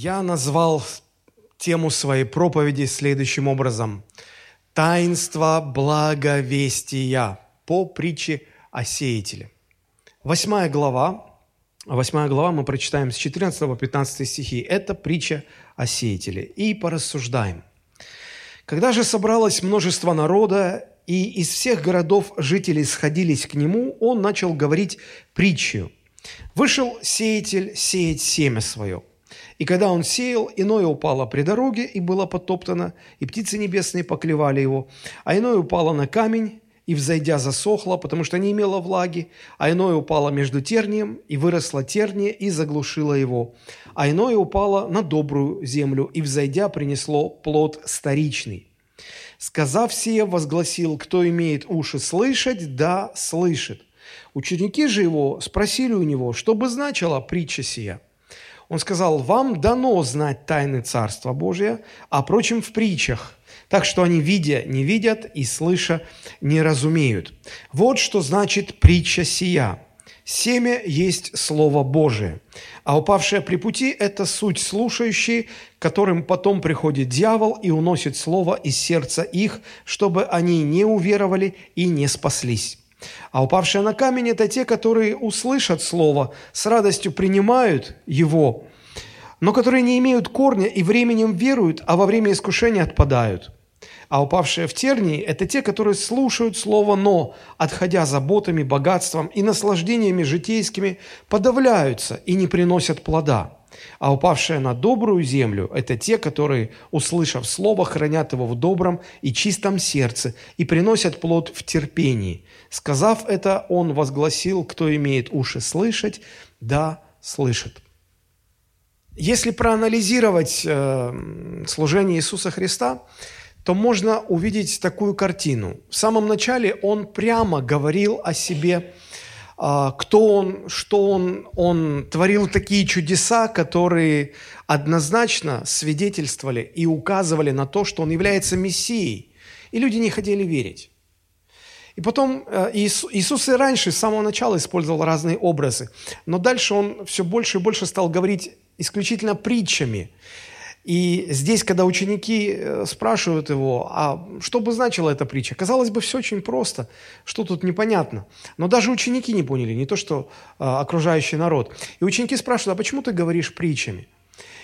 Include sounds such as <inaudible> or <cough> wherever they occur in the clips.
Я назвал тему своей проповеди следующим образом. Таинство благовестия по притче о сеятеле. Восьмая глава, восьмая глава мы прочитаем с 14 по 15 стихи. Это притча о сеятеле. И порассуждаем. Когда же собралось множество народа, и из всех городов жители сходились к нему, он начал говорить притчу. Вышел сеятель сеять семя свое. И когда он сеял, иное упало при дороге и было потоптано, и птицы небесные поклевали его, а иное упало на камень, и, взойдя, засохло, потому что не имело влаги, а иное упало между тернием, и выросло терние, и заглушило его, а иное упало на добрую землю, и, взойдя, принесло плод старичный. Сказав сие, возгласил, кто имеет уши слышать, да, слышит. Ученики же его спросили у него, что бы значила притча сия – он сказал, вам дано знать тайны Царства Божия, а прочим в притчах, так что они, видя, не видят и слыша, не разумеют. Вот что значит притча сия. Семя есть Слово Божие, а упавшее при пути – это суть слушающие, которым потом приходит дьявол и уносит Слово из сердца их, чтобы они не уверовали и не спаслись. А упавшие на камень – это те, которые услышат Слово, с радостью принимают его, но которые не имеют корня и временем веруют, а во время искушения отпадают. А упавшие в тернии – это те, которые слушают Слово «но», отходя заботами, богатством и наслаждениями житейскими, подавляются и не приносят плода – а упавшие на добрую землю – это те, которые, услышав слово, хранят его в добром и чистом сердце и приносят плод в терпении. Сказав это, он возгласил, кто имеет уши слышать, да, слышит. Если проанализировать э, служение Иисуса Христа, то можно увидеть такую картину. В самом начале он прямо говорил о себе – а, кто он, что он. Он творил такие чудеса, которые однозначно свидетельствовали и указывали на то, что он является Мессией. И люди не хотели верить. И потом э, Иисус и раньше, с самого начала, использовал разные образы. Но дальше он все больше и больше стал говорить исключительно притчами. И здесь, когда ученики э, спрашивают его, а что бы значила эта притча, казалось бы, все очень просто, что тут непонятно. Но даже ученики не поняли, не то что а, окружающий народ. И ученики спрашивают, а почему ты говоришь притчами?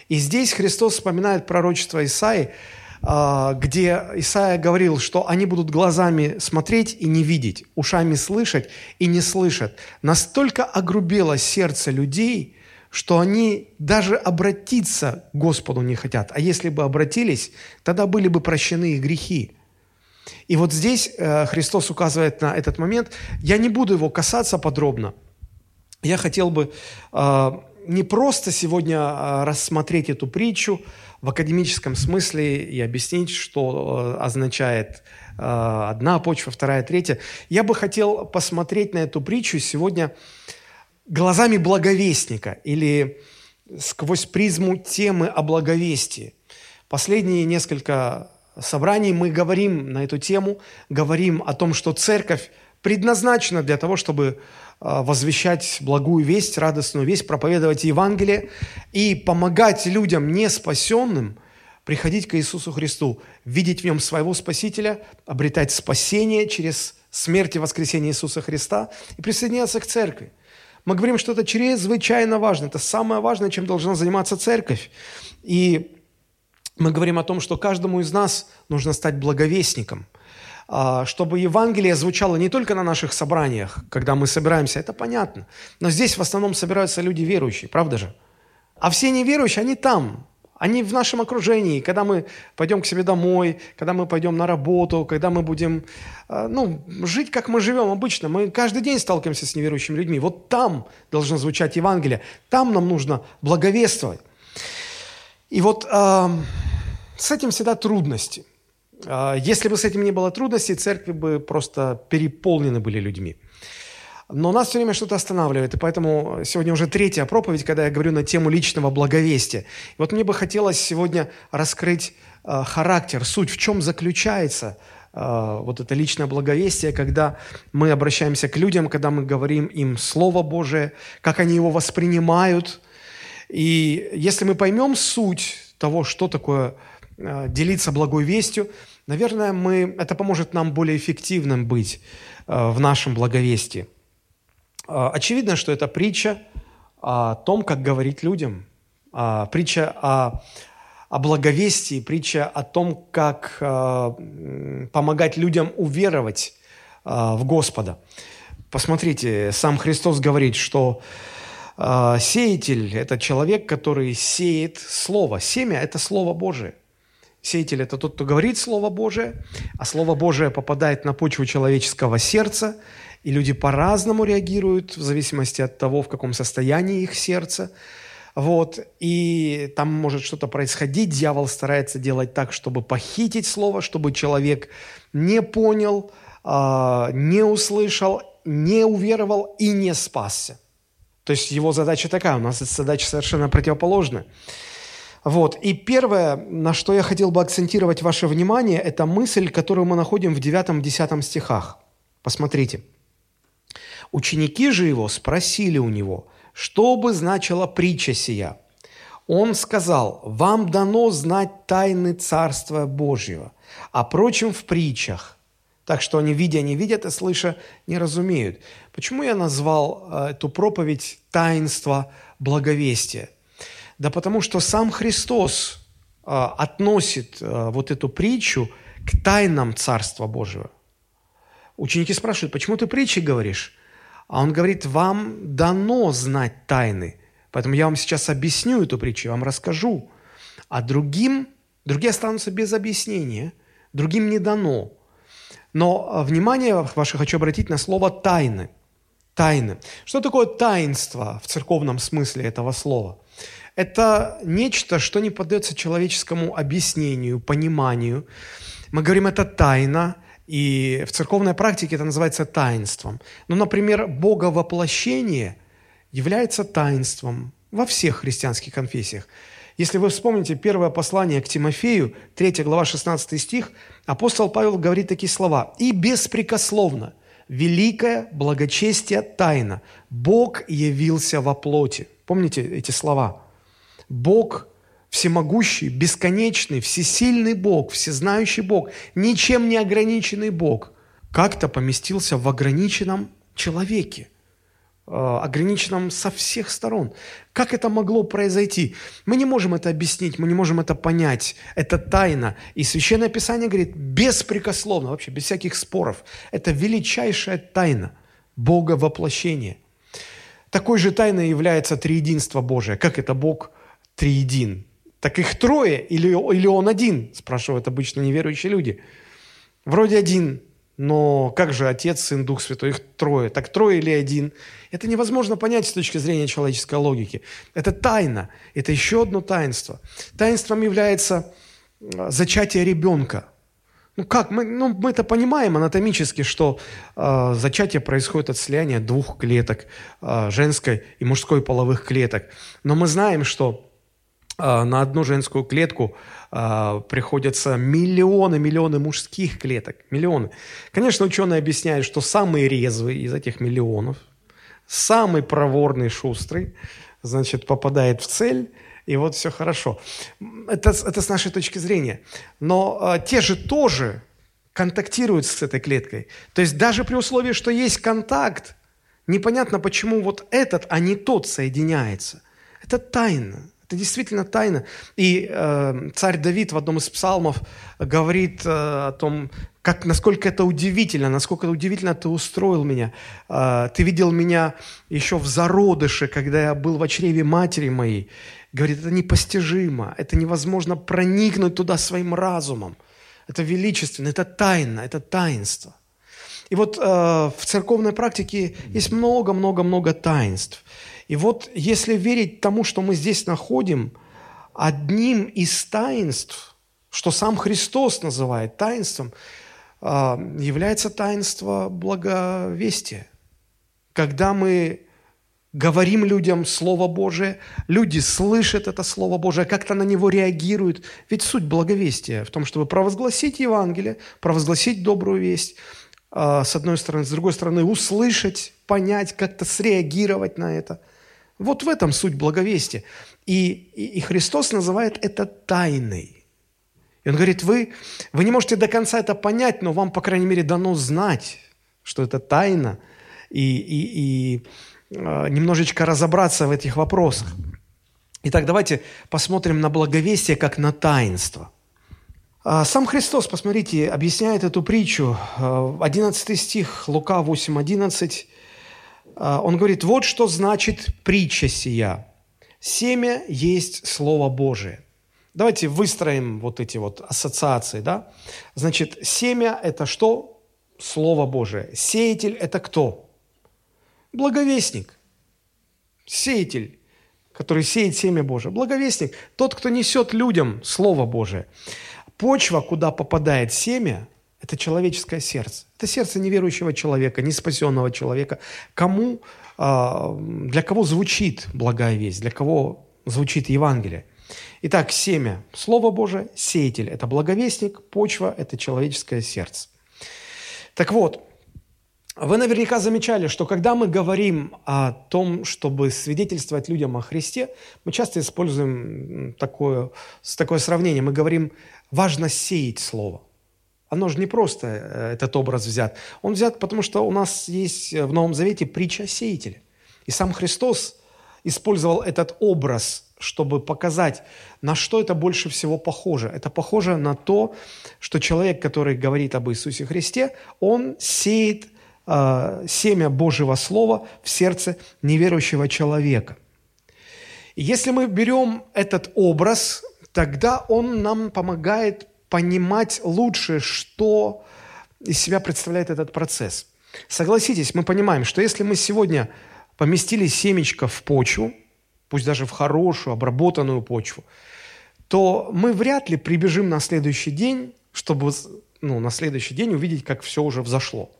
И здесь Христос вспоминает пророчество Исаи, где Исаия говорил, что они будут глазами смотреть и не видеть, ушами слышать и не слышат. Настолько огрубело сердце людей – что они даже обратиться к Господу не хотят. А если бы обратились, тогда были бы прощены их грехи. И вот здесь э, Христос указывает на этот момент. Я не буду его касаться подробно. Я хотел бы э, не просто сегодня э, рассмотреть эту притчу в академическом смысле и объяснить, что означает одна почва, вторая, третья. Я бы хотел посмотреть на эту притчу сегодня глазами благовестника или сквозь призму темы о благовестии. Последние несколько собраний мы говорим на эту тему, говорим о том, что церковь предназначена для того, чтобы возвещать благую весть, радостную весть, проповедовать Евангелие и помогать людям не спасенным приходить к Иисусу Христу, видеть в Нем своего Спасителя, обретать спасение через смерть и воскресение Иисуса Христа и присоединяться к церкви. Мы говорим, что это чрезвычайно важно. Это самое важное, чем должна заниматься церковь. И мы говорим о том, что каждому из нас нужно стать благовестником, а, чтобы Евангелие звучало не только на наших собраниях, когда мы собираемся, это понятно, но здесь в основном собираются люди верующие, правда же? А все неверующие, они там, они в нашем окружении, когда мы пойдем к себе домой, когда мы пойдем на работу, когда мы будем э, ну, жить, как мы живем обычно. Мы каждый день сталкиваемся с неверующими людьми. Вот там должно звучать Евангелие, там нам нужно благовествовать. И вот э, с этим всегда трудности. Э, если бы с этим не было трудностей, церкви бы просто переполнены были людьми. Но нас все время что-то останавливает, и поэтому сегодня уже третья проповедь, когда я говорю на тему личного благовестия. И вот мне бы хотелось сегодня раскрыть э, характер, суть, в чем заключается э, вот это личное благовестие, когда мы обращаемся к людям, когда мы говорим им Слово Божие, как они его воспринимают. И если мы поймем суть того, что такое э, делиться благой вестью, наверное, мы, это поможет нам более эффективным быть э, в нашем благовестии. Э, очевидно, что это притча о том, как говорить людям, э, притча о, о благовестии, притча о том, как помогать людям уверовать в Господа. Посмотрите, сам Христос говорит, что э, сеятель – это человек, который сеет Слово. Семя – это Слово Божие. Сеятель – это тот, кто говорит Слово Божие, а Слово Божие попадает на почву человеческого сердца, и люди по-разному реагируют в зависимости от того, в каком состоянии их сердце. Вот, и там может что-то происходить, дьявол старается делать так, чтобы похитить слово, чтобы человек не понял, а, не услышал не уверовал и не спасся. То есть его задача такая, у нас задача совершенно противоположная. Вот. И первое, на что я хотел бы акцентировать ваше внимание, это мысль, которую мы находим в 9-10 стихах. Посмотрите. Ученики же его спросили у него, что бы значила притча сия. Он сказал, вам дано знать тайны Царства Божьего, а прочим в притчах, так что они, видя, не видят, и слыша, не разумеют. Почему я назвал э, эту проповедь «Таинство благовестия»? Да потому что сам Христос э, относит э, вот эту притчу к тайнам Царства Божьего. Ученики спрашивают, почему ты притчи говоришь? А он говорит, вам дано знать тайны. Поэтому я вам сейчас объясню эту притчу, я вам расскажу. А другим, другие останутся без объяснения, другим не дано – но а, внимание ваше хочу обратить на слово «тайны». Тайны. Что такое таинство в церковном смысле этого слова? Это нечто, что не поддается человеческому объяснению, пониманию. Мы говорим, это тайна, и в церковной практике это называется таинством. Ну, например, Боговоплощение является таинством во всех христианских конфессиях. Если вы вспомните первое послание к Тимофею, 3 глава, 16 стих, апостол Павел говорит такие слова. «И беспрекословно, великое благочестие тайна, Бог явился во плоти». Помните эти слова? Бог всемогущий, бесконечный, всесильный Бог, всезнающий Бог, ничем не ограниченный Бог, как-то поместился в ограниченном человеке. Э, ограниченном со всех сторон. Как это могло произойти? Мы не можем это объяснить, мы не можем это понять. Это тайна. И Священное Писание говорит беспрекословно, вообще без всяких споров. Это величайшая тайна Бога воплощения. Такой же тайной является триединство Божие. Как это Бог триедин? Так их трое или, или Он один? Спрашивают обычно неверующие люди. Вроде один, но как же Отец, Сын, Дух Святой? Их трое. Так трое или один? Это невозможно понять с точки зрения человеческой логики. Это тайна. Это еще одно таинство. Таинством является а, зачатие ребенка. Ну как? Мы, ну, мы это понимаем анатомически, что э, зачатие происходит от слияния двух клеток, э, женской и мужской половых клеток. Но мы знаем, что на одну женскую клетку э, приходятся миллионы, миллионы мужских клеток. Миллионы. Конечно, ученые объясняют, что самые резвые из этих миллионов – самый проворный, шустрый, значит, попадает в цель, и вот все хорошо. Это, это с нашей точки зрения. Но а, те же тоже контактируют с этой клеткой. То есть даже при условии, что есть контакт, непонятно, почему вот этот, а не тот соединяется. Это тайна. Это действительно тайна. И э, царь Давид в одном из псалмов говорит э, о том, как, насколько это удивительно, насколько это удивительно ты устроил меня. Э, ты видел меня еще в зародыше, когда я был в чреве матери моей. Говорит, это непостижимо, это невозможно проникнуть туда своим разумом. Это величественно, это тайна, это таинство. И вот э, в церковной практике есть много-много-много таинств. И вот если верить тому, что мы здесь находим, одним из таинств, что сам Христос называет таинством, а, является таинство благовестия. Когда мы говорим людям Слово Божие, люди слышат это Слово Божие, как-то на него реагируют. Ведь суть благовестия в том, чтобы провозгласить Евангелие, провозгласить добрую весть, а, с одной стороны, с другой стороны, услышать, понять, как-то среагировать на это – Вот в этом суть благовестия. И, и, и Христос называет это тайной. И Он говорит, вы, вы не можете до конца это понять, но вам, по крайней мере, дано знать, что это тайна, и, и, и э, немножечко разобраться в этих вопросах. Итак, давайте посмотрим на благовестие как на таинство. А, сам Христос, посмотрите, объясняет эту притчу. 11 а, стих, Лука 8, 11. А, он говорит, вот что значит притча сия. Семя есть Слово Божие. Давайте выстроим вот эти вот ассоциации, да? Значит, семя – это что? Слово Божие. Сеятель – это кто? Благовестник. Сеятель который сеет семя Божие. Благовестник – тот, кто несет людям Слово Божие. Почва, куда попадает семя, это человеческое сердце. Это сердце неверующего человека, неспасенного человека. Кому, а, для кого звучит благая весть, для кого звучит Евангелие. Итак, семя – Слово Божие, сеятель – это благовестник, почва – это человеческое сердце. Так вот, вы наверняка замечали, что когда мы говорим о том, чтобы свидетельствовать людям о Христе, мы часто используем такое, такое сравнение. Мы говорим, важно сеять Слово. Оно же не просто э, этот образ взят. Он взят, потому что у нас есть в Новом Завете притча о сеятеле. И сам Христос использовал этот образ, чтобы показать, на что это больше всего похоже. Это похоже на то, что человек, который говорит об Иисусе Христе, он сеет э, семя Божьего Слова в сердце неверующего человека. И если мы берем этот образ, тогда он нам помогает понимать лучше, что из себя представляет этот процесс. Согласитесь, мы понимаем, что если мы сегодня поместили семечко в почву, пусть даже в хорошую, обработанную почву, то мы вряд ли прибежим на следующий день, чтобы ну, на следующий день увидеть, как все уже взошло.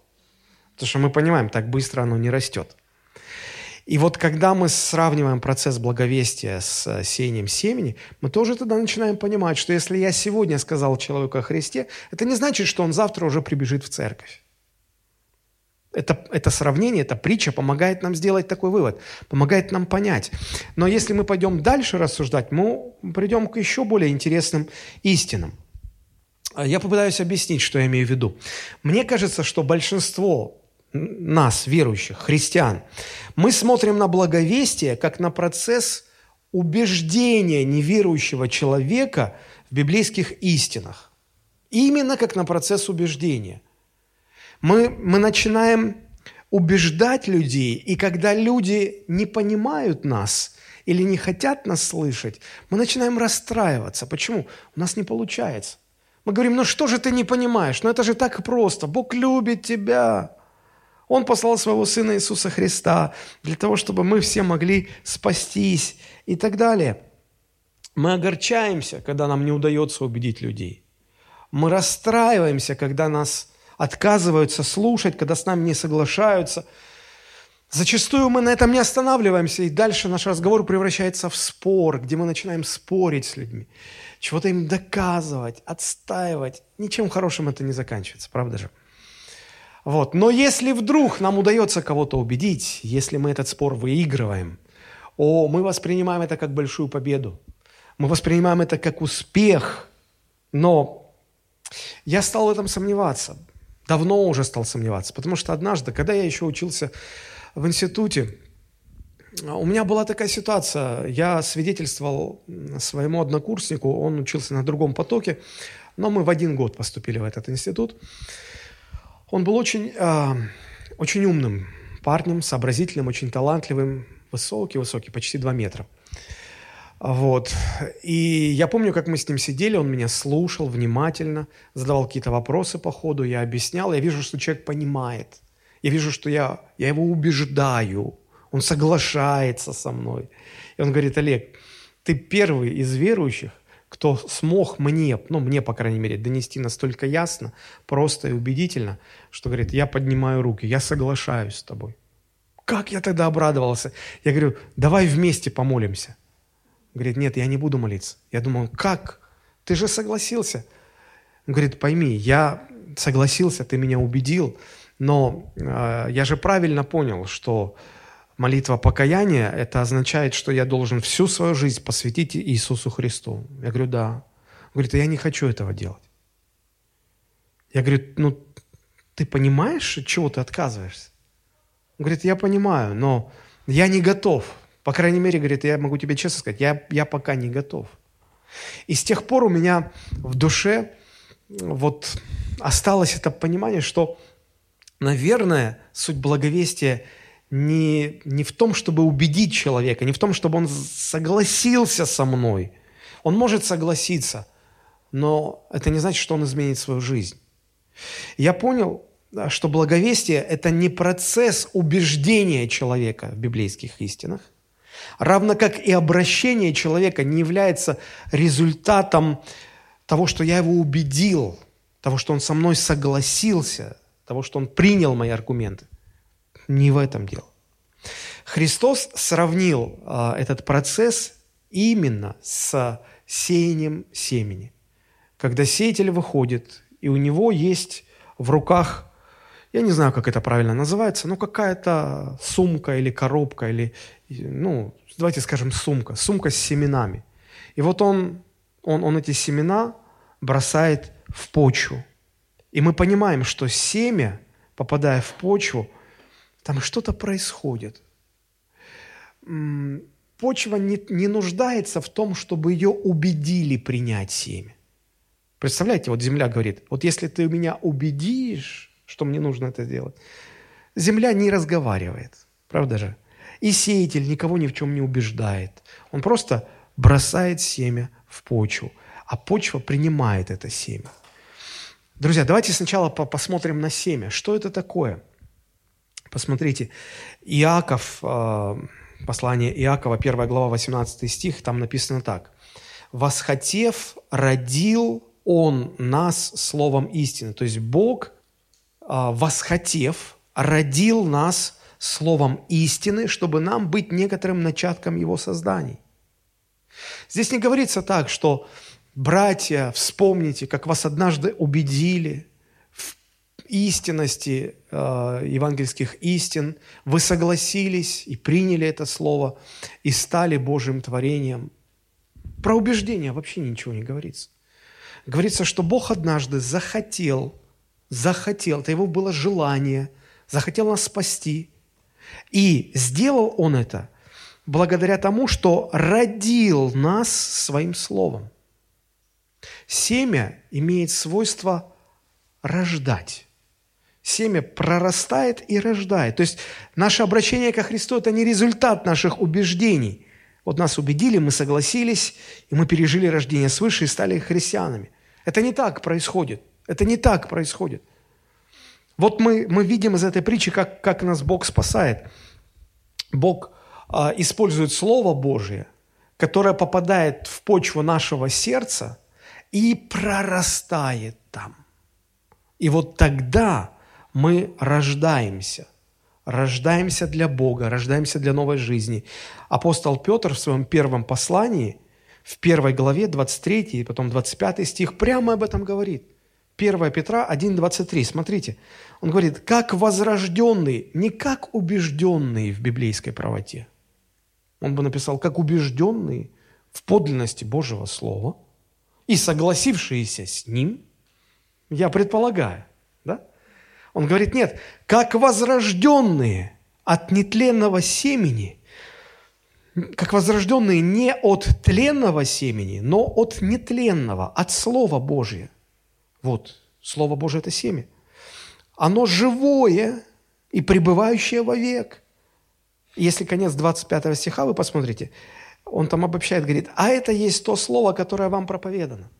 Потому что мы понимаем, так быстро оно не растет. И вот когда мы сравниваем процесс благовестия с э, сеянием семени, мы тоже тогда начинаем понимать, что если я сегодня сказал человеку о Христе, это не значит, что он завтра уже прибежит в церковь. Это, это сравнение, эта притча помогает нам сделать такой вывод, помогает нам понять. Но если мы пойдем дальше рассуждать, мы придем к еще более интересным истинам. Я попытаюсь объяснить, что я имею в виду. Мне кажется, что большинство нас, верующих, христиан, мы смотрим на благовестие как на процесс убеждения неверующего человека в библейских истинах. Именно как на процесс убеждения. Мы, мы начинаем убеждать людей, и когда люди не понимают нас или не хотят нас слышать, мы начинаем расстраиваться. Почему? У нас не получается. Мы говорим, ну что же ты не понимаешь? Ну это же так просто. Бог любит тебя. Он послал своего Сына Иисуса Христа для того, чтобы мы все могли спастись и так далее. Мы огорчаемся, когда нам не удается убедить людей. Мы расстраиваемся, когда нас отказываются слушать, когда с нами не соглашаются. Зачастую мы на этом не останавливаемся, и дальше наш разговор превращается в спор, где мы начинаем спорить с людьми, чего-то им доказывать, отстаивать. Ничем хорошим это не заканчивается, правда же? Вот. Но если вдруг нам удается кого-то убедить, если мы этот спор выигрываем, о, мы воспринимаем это как большую победу. Мы воспринимаем это как успех. Но я стал в этом сомневаться. Давно уже стал сомневаться. Потому что однажды, когда я еще учился в институте, у меня была такая ситуация. Я свидетельствовал своему однокурснику, он учился на другом потоке, но мы в один год поступили в этот институт. Он был очень, э, очень умным парнем, сообразительным, очень талантливым, высокий, высокий, почти 2 метра. Вот. И я помню, как мы с ним сидели, он меня слушал внимательно, задавал какие-то вопросы по ходу, я объяснял, я вижу, что человек понимает. Я вижу, что я, я его убеждаю, он соглашается со мной. И он говорит, Олег, ты первый из верующих, кто смог мне, ну, мне, по крайней мере, донести настолько ясно, просто и убедительно, что говорит, я поднимаю руки, я соглашаюсь с тобой. Как я тогда обрадовался. Я говорю, давай вместе помолимся. Говорит, нет, я не буду молиться. Я думал, как? Ты же согласился. Говорит, пойми, я согласился, ты меня убедил, но э, я же правильно понял, что молитва покаяния, это означает, что я должен всю свою жизнь посвятить Иисусу Христу. Я говорю, да. Он говорит, а я не хочу этого делать. Я говорю, ну, ты понимаешь, от чего ты отказываешься? Он говорит, я понимаю, но я не готов. По крайней мере, говорит, я могу тебе честно сказать, я, я пока не готов. И с тех пор у меня в душе вот осталось это понимание, что, наверное, суть благовестия не, не в том, чтобы убедить человека, не в том, чтобы он согласился со мной. Он может согласиться, но это не значит, что он изменит свою жизнь. Я понял, что благовестие – это не процесс убеждения человека в библейских истинах, равно как и обращение человека не является результатом того, что я его убедил, того, что он со мной согласился, того, что он принял мои аргументы. Не в этом дело. Христос сравнил э, этот процесс именно с сеянием семени. Когда сеятель выходит и у него есть в руках, я не знаю, как это правильно называется, но какая-то сумка или коробка, или, ну, давайте скажем, сумка, сумка с семенами. И вот он, он, он эти семена бросает в почву. И мы понимаем, что семя, попадая в почву, там что-то происходит. Почва не, не нуждается в том, чтобы ее убедили принять семя. Представляете, вот земля говорит, вот если ты меня убедишь, что мне нужно это сделать, земля не разговаривает, правда же? И сеятель никого ни в чем не убеждает. Он просто бросает семя в почву, а почва принимает это семя. Друзья, давайте сначала посмотрим на семя. Что это такое? Посмотрите, Иаков, э, послание Иакова, 1 глава, 18 стих, там написано так. «Восхотев, родил он нас словом истины. То есть Бог, а, восхотев, родил нас словом истины, чтобы нам быть некоторым начатком Его созданий. Здесь не говорится так, что братья, вспомните, как вас однажды убедили истинности э, евангельских истин, вы согласились и приняли это слово и стали Божьим творением. Про убеждение вообще ничего не говорится. Говорится, что Бог однажды захотел, захотел, это его было желание, захотел нас спасти. И сделал Он это благодаря тому, что родил нас своим словом. Семя имеет свойство рождать. Семя прорастает и рождает. То есть наше обращение ко Христу – это не результат наших убеждений. Вот нас убедили, мы согласились, и мы пережили рождение свыше и стали христианами. Это не так происходит. Это не так происходит. Вот мы, мы видим из этой притчи, как, как нас Бог спасает. Бог а, использует Слово Божие, которое попадает в почву нашего сердца и прорастает там. И вот тогда мы рождаемся. Рождаемся для Бога, рождаемся для новой жизни. Апостол Петр в своем первом послании – в первой главе, 23 и потом 25 стих, прямо об этом говорит. 1 Петра 1,23, смотрите. Он говорит, как возрожденный, не как убежденный в библейской правоте. Он бы написал, как убежденный в подлинности Божьего Слова и согласившиеся с ним, я предполагаю? Он говорит, нет, как возрожденные от нетленного семени – как возрожденные не от тленного семени, но от нетленного, от Слова Божия. Вот, Слово Божие – это семя. Оно живое и пребывающее вовек. Если конец 25 стиха вы посмотрите, он там обобщает, говорит, а это есть то слово, которое вам проповедано.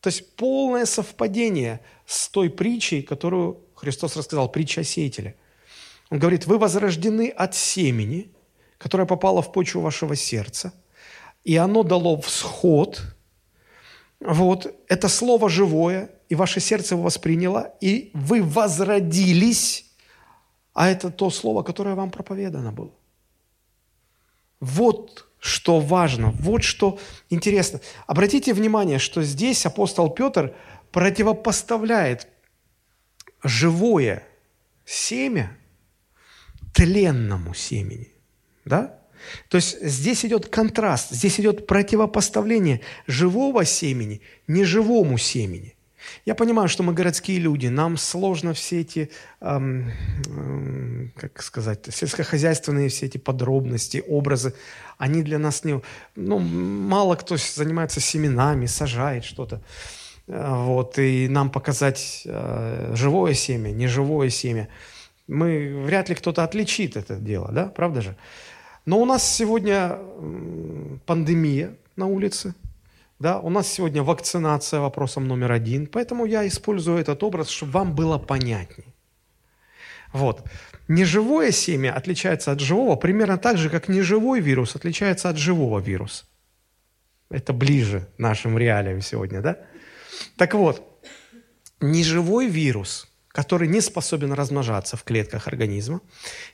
То есть полное совпадение с той притчей, которую Христос рассказал, притча о сеятеле. Он говорит, вы возрождены от семени – которое попало в почву вашего сердца, и оно дало всход, вот, это слово живое, и ваше сердце его восприняло, и вы возродились, а это то слово, которое вам проповедано было. Вот что важно, вот что интересно. Обратите внимание, что здесь апостол Петр противопоставляет живое семя тленному семени. Да? То есть здесь идет контраст, здесь идет противопоставление живого семени неживому семени. Я понимаю, что мы городские люди, нам сложно все эти, эм, эм, как сказать, сельскохозяйственные все эти подробности, образы, они для нас не... Ну, мало кто занимается семенами, сажает что-то. Вот, и нам показать э, живое семя, неживое семя. Мы, вряд ли кто-то отличит это дело, да, правда же? Но у нас сегодня пандемия на улице, да, у нас сегодня вакцинация вопросом номер один, поэтому я использую этот образ, чтобы вам было понятнее. Вот. Неживое семя отличается от живого примерно так же, как неживой вирус отличается от живого вируса. Это ближе нашим реалиям сегодня, да? Так вот, неживой вирус который не способен размножаться в клетках организма,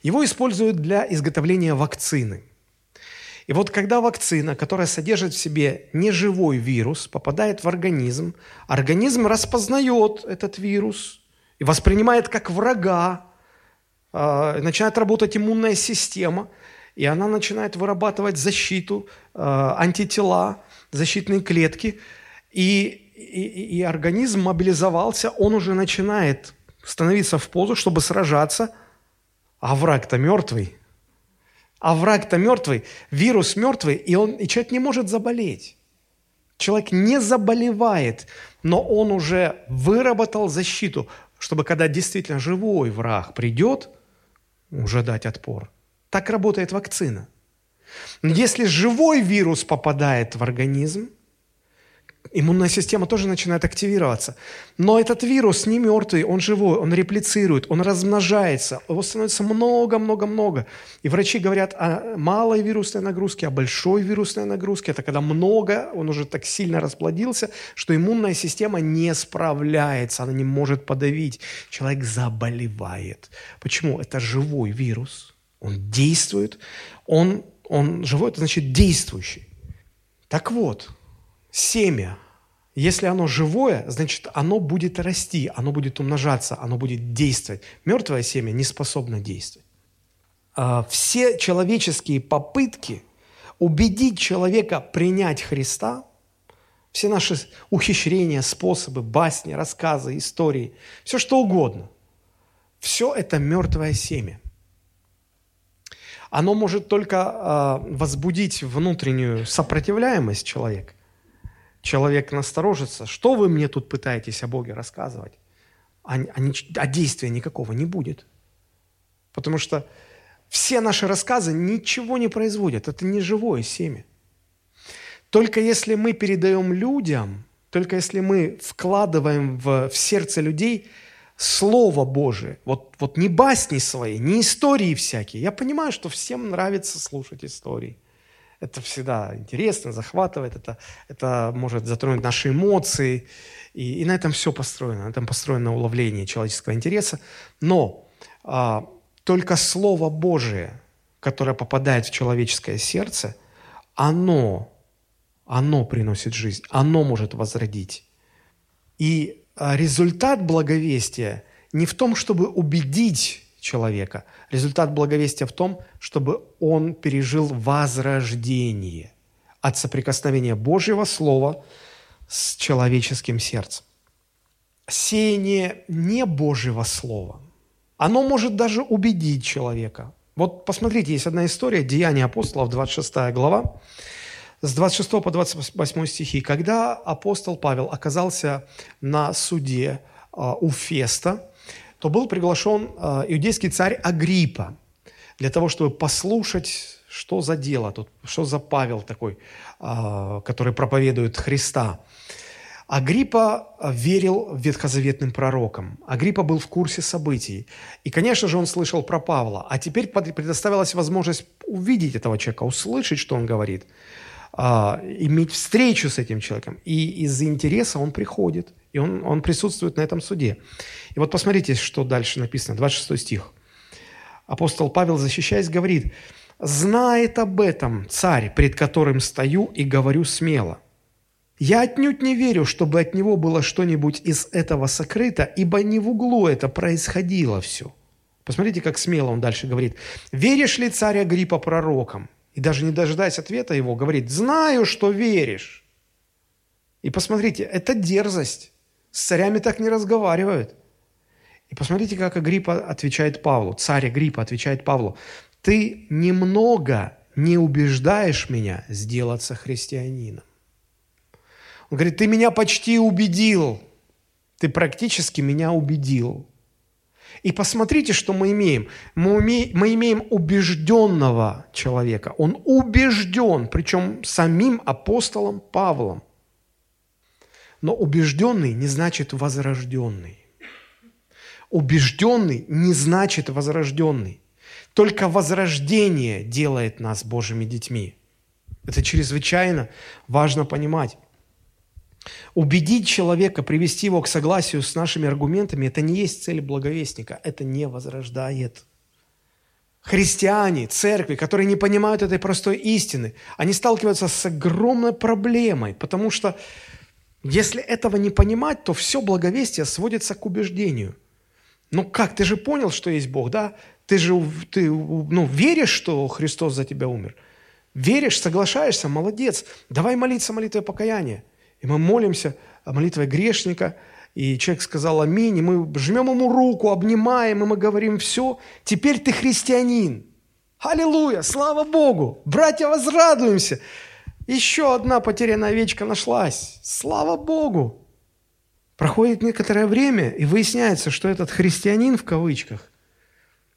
его используют для изготовления вакцины. И вот когда вакцина, которая содержит в себе неживой вирус, попадает в организм, организм распознает этот вирус и воспринимает как врага, э, начинает работать иммунная система, и она начинает вырабатывать защиту, э, антитела, защитные клетки, и, и, и организм мобилизовался, он уже начинает становиться в позу, чтобы сражаться, а враг-то мертвый. А враг-то мертвый, вирус мертвый, и, он, и человек не может заболеть. Человек не заболевает, но он уже выработал защиту, чтобы когда действительно живой враг придет, уже дать отпор. Так работает вакцина. Но если живой вирус попадает в организм, иммунная система тоже начинает активироваться. Но этот вирус не мертвый, он живой, он реплицирует, он размножается, его становится много-много-много. И врачи говорят о малой вирусной нагрузке, о большой вирусной нагрузке. Это когда много, он уже так сильно расплодился, что иммунная система не справляется, она не может подавить. Человек заболевает. Почему? Это живой вирус, он действует, он, он живой, это значит действующий. Так вот, семя, если оно живое, значит, оно будет расти, оно будет умножаться, оно будет действовать. Мертвое семя не способно действовать. А, все человеческие попытки убедить человека принять Христа, все наши ухищрения, способы, басни, рассказы, истории, все что угодно, все это мертвое семя. Оно может только э, возбудить внутреннюю сопротивляемость человека – человек насторожится, что вы мне тут пытаетесь о Боге рассказывать? А, а, а действия никакого не будет. Потому что все наши рассказы ничего не производят. Это не живое семя. Только если мы передаем людям, только если мы вкладываем в, в сердце людей Слово Божие, вот, вот не басни свои, не истории всякие. Я понимаю, что всем нравится слушать истории. Это всегда интересно, захватывает, это, это может затронуть наши эмоции. И, и на этом все построено, на этом построено уловление человеческого интереса. Но а, только Слово Божие, которое попадает в человеческое сердце, оно, оно приносит жизнь, оно может возродить. И а, результат благовестия не в том, чтобы убедить человека. Результат благовестия в том, чтобы он пережил возрождение от соприкосновения Божьего Слова с человеческим сердцем. Сеяние не Божьего Слова. Оно может даже убедить человека. Вот посмотрите, есть одна история, Деяния апостолов, 26 глава, с 26 по 28 стихи. Когда апостол Павел оказался на суде а, у Феста, то был приглашен э, иудейский царь Агриппа для того, чтобы послушать, что за дело тут, что за Павел такой, э, который проповедует Христа. Агриппа верил ветхозаветным пророкам. Агриппа был в курсе событий. И, конечно же, он слышал про Павла. А теперь предоставилась возможность увидеть этого человека, услышать, что он говорит, а, иметь встречу с этим человеком. И из-за интереса он приходит, и он, он присутствует на этом суде. И вот посмотрите, что дальше написано, 26 стих. Апостол Павел, защищаясь, говорит, «Знает об этом царь, пред которым стою и говорю смело. Я отнюдь не верю, чтобы от него было что-нибудь из этого сокрыто, ибо не в углу это происходило все. Посмотрите, как смело он дальше говорит. «Веришь ли, царь Агриппа, пророкам?» И даже не дожидаясь ответа его, говорит, «Знаю, что веришь». И посмотрите, это дерзость. С царями так не разговаривают. И посмотрите, как Агриппа отвечает Павлу. Царь Агриппа отвечает Павлу. «Ты немного не убеждаешь меня сделаться христианином». Он говорит, ты меня почти убедил. Ты практически меня убедил. И посмотрите, что мы имеем. Мы, уме, мы имеем убежденного человека. Он убежден, причем самим апостолом Павлом. Но убежденный не значит возрожденный. Убежденный не значит возрожденный. Только возрождение делает нас Божьими детьми. Это чрезвычайно важно понимать. Убедить человека, привести его к согласию с нашими аргументами, это не есть цель благовестника, это не возрождает. Христиане, церкви, которые не понимают этой простой истины, они сталкиваются с огромной проблемой, потому что если этого не понимать, то все благовестие сводится к убеждению. Ну как, ты же понял, что есть Бог, да? Ты же ты, ну, веришь, что Христос за тебя умер? Веришь, соглашаешься, молодец. Давай молиться молитвой покаяния. И мы молимся молитвой грешника, и человек сказал аминь, и мы жмем ему руку, обнимаем, и мы говорим, все, теперь ты христианин. Аллилуйя, слава Богу, братья, возрадуемся. Еще одна потерянная овечка нашлась. Слава Богу. Проходит некоторое время, и выясняется, что этот христианин в кавычках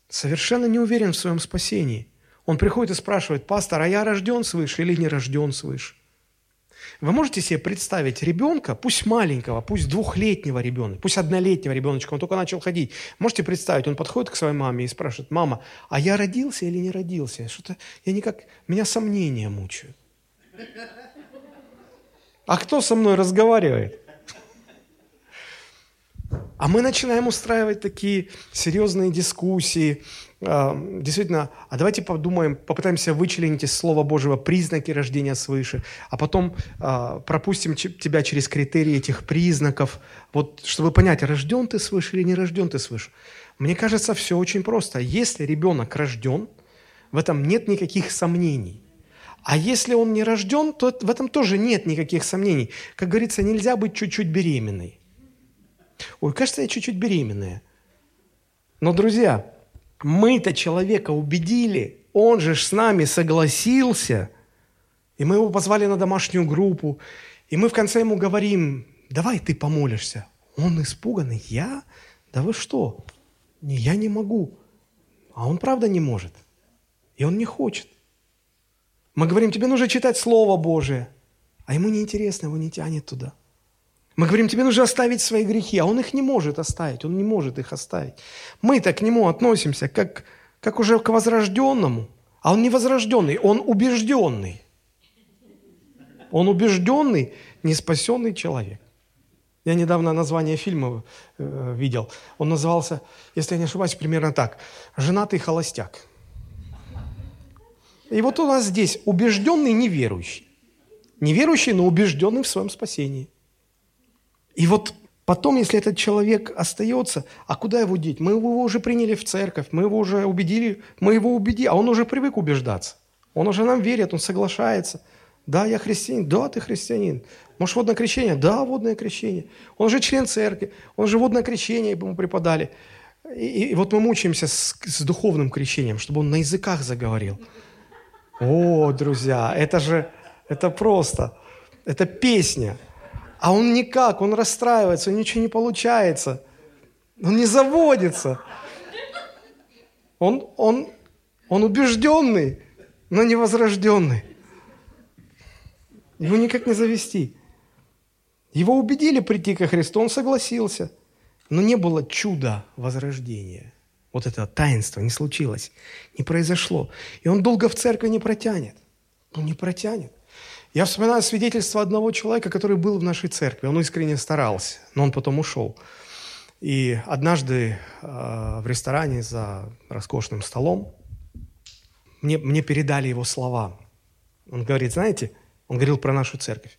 совершенно не уверен в своем спасении. Он приходит и спрашивает, пастор, а я рожден свыше или не рожден свыше? Вы можете себе представить ребенка, пусть маленького, пусть двухлетнего ребенка, пусть однолетнего ребеночка, он только начал ходить. Можете представить, он подходит к своей маме и спрашивает, мама, а я родился или не родился? Что-то я никак, меня сомнения мучают. А кто со мной разговаривает? А мы начинаем устраивать такие серьезные дискуссии, действительно, а давайте подумаем, попытаемся вычленить из Слова Божьего признаки рождения свыше, а потом а, пропустим тебя через критерии этих признаков, вот, чтобы понять, рожден ты свыше или не рожден ты свыше. Мне кажется, все очень просто. Если ребенок рожден, в этом нет никаких сомнений. А если он не рожден, то в этом тоже нет никаких сомнений. Как говорится, нельзя быть чуть-чуть беременной. Ой, кажется, я чуть-чуть беременная. Но, друзья, мы-то человека убедили, он же с нами согласился, и мы его позвали на домашнюю группу, и мы в конце ему говорим, давай ты помолишься. Он испуганный, я? Да вы что? Я не могу. А он правда не может. И он не хочет. Мы говорим, тебе нужно читать Слово Божие. А ему неинтересно, его не тянет туда. Мы говорим, тебе нужно оставить свои грехи, а он их не может оставить, он не может их оставить. Мы-то к нему относимся как, как уже к возрожденному, а он не возрожденный, он убежденный. Он убежденный, неспасенный человек. Я недавно название фильма э, видел. Он назывался, если я не ошибаюсь, примерно так. «Женатый холостяк». И вот у нас здесь убежденный неверующий. Неверующий, но убежденный в своем спасении. И вот потом, если этот человек остается, а куда его деть? Мы его уже приняли в церковь, мы его уже убедили, мы его убедили, а он уже привык убеждаться. Он уже нам верит, он соглашается. Да, я христианин. Да, ты христианин. Может, водное крещение? Да, водное крещение. Он уже член церкви. Он же водное крещение ему преподали. И, и вот мы мучаемся с, с духовным крещением, чтобы он на языках заговорил. О, друзья, это же, это просто, это песня. А он никак, он расстраивается, ничего не получается. Он не заводится. Он, он, он убежденный, но не возрожденный. Его никак не завести. Его убедили прийти ко Христу, он согласился. Но не было чуда возрождения. Вот это таинство не случилось, не произошло. И он долго в церкви не протянет. Он не протянет. Я вспоминаю свидетельство одного человека, который был в нашей церкви. Он искренне старался, но он потом ушел. И однажды э, в ресторане за роскошным столом мне, мне передали его слова. Он говорит, знаете, он говорил про нашу церковь.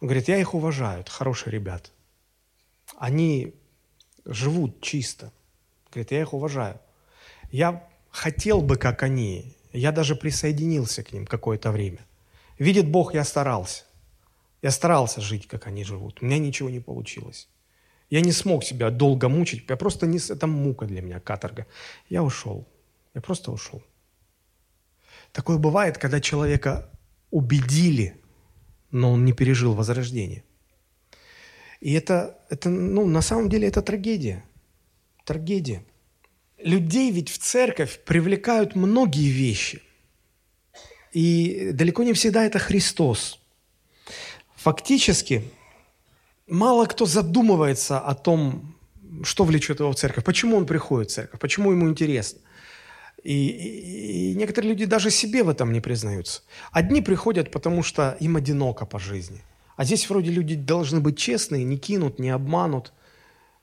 Он говорит, я их уважаю, это хорошие ребята. Они живут чисто. Говорит, я их уважаю. Я хотел бы, как они. Я даже присоединился к ним какое-то время. Видит Бог, я старался. Я старался жить, как они живут. У меня ничего не получилось. Я не смог себя долго мучить. Я просто не... Это мука для меня, каторга. Я ушел. Я просто ушел. Такое бывает, когда человека убедили, но он не пережил возрождение. И это, это ну, на самом деле, это трагедия. Трагедия. Людей ведь в церковь привлекают многие вещи. И далеко не всегда это Христос. Фактически, мало кто задумывается о том, что влечет его в церковь, почему он приходит в церковь, почему ему интересно. И, и, и некоторые люди даже себе в этом не признаются. Одни приходят, потому что им одиноко по жизни. А здесь вроде люди должны быть честные, не кинут, не обманут.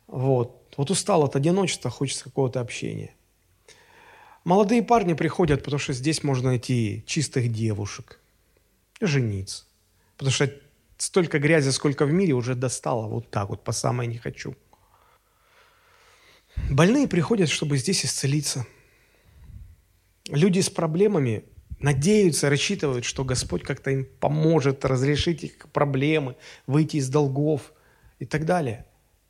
Вот. Вот устал от одиночества, хочется какого-то общения. Молодые парни приходят, потому что здесь можно найти чистых девушек, жениться. Потому что столько грязи, сколько в мире, уже достало вот так вот, по самой не хочу. Больные приходят, чтобы здесь исцелиться. Люди с проблемами надеются, рассчитывают, что Господь как-то им поможет разрешить их проблемы, выйти из долгов и так далее.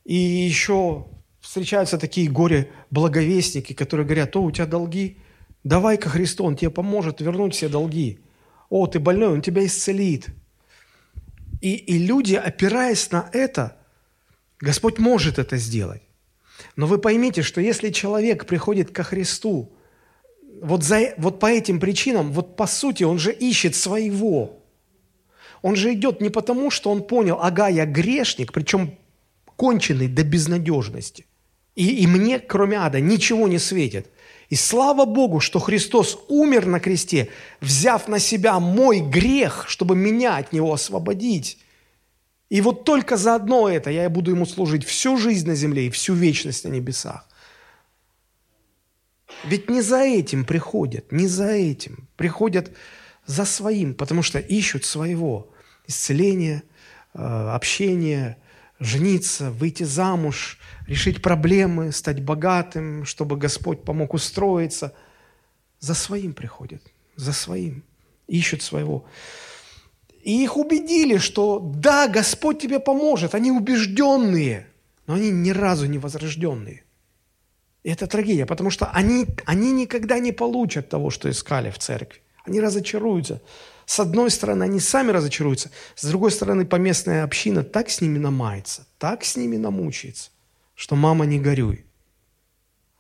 И еще встречаются такие горе-благовестники, которые говорят, о, у тебя долги, давай-ка Христу, Он тебе поможет вернуть все долги. О, ты больной, Он тебя исцелит. И, и люди, опираясь на это, Господь может это сделать. Но вы поймите, что если человек приходит ко Христу, вот, за, вот по этим причинам, вот по сути, он же ищет своего. Он же идет не потому, что он понял, ага, я грешник, причем конченый до безнадежности. И, и мне, кроме ада, ничего не светит. И слава Богу, что Христос умер на кресте, взяв на себя мой грех, чтобы меня от него освободить. И вот только за одно это я буду ему служить всю жизнь на земле и всю вечность на небесах. Ведь не за этим приходят, не за этим. Приходят за своим, потому что ищут своего. Исцеления, э, общения, жениться, выйти замуж, решить проблемы, стать богатым, чтобы Господь помог устроиться. За своим приходят, за своим, ищут своего. И их убедили, что да, Господь тебе поможет, они убежденные, но они ни разу не возрожденные. И это трагедия, потому что они, они никогда не получат того, что искали в церкви. Они разочаруются. С одной стороны, они сами разочаруются, с другой стороны, поместная община так с ними намается, так с ними намучается, что мама не горюй.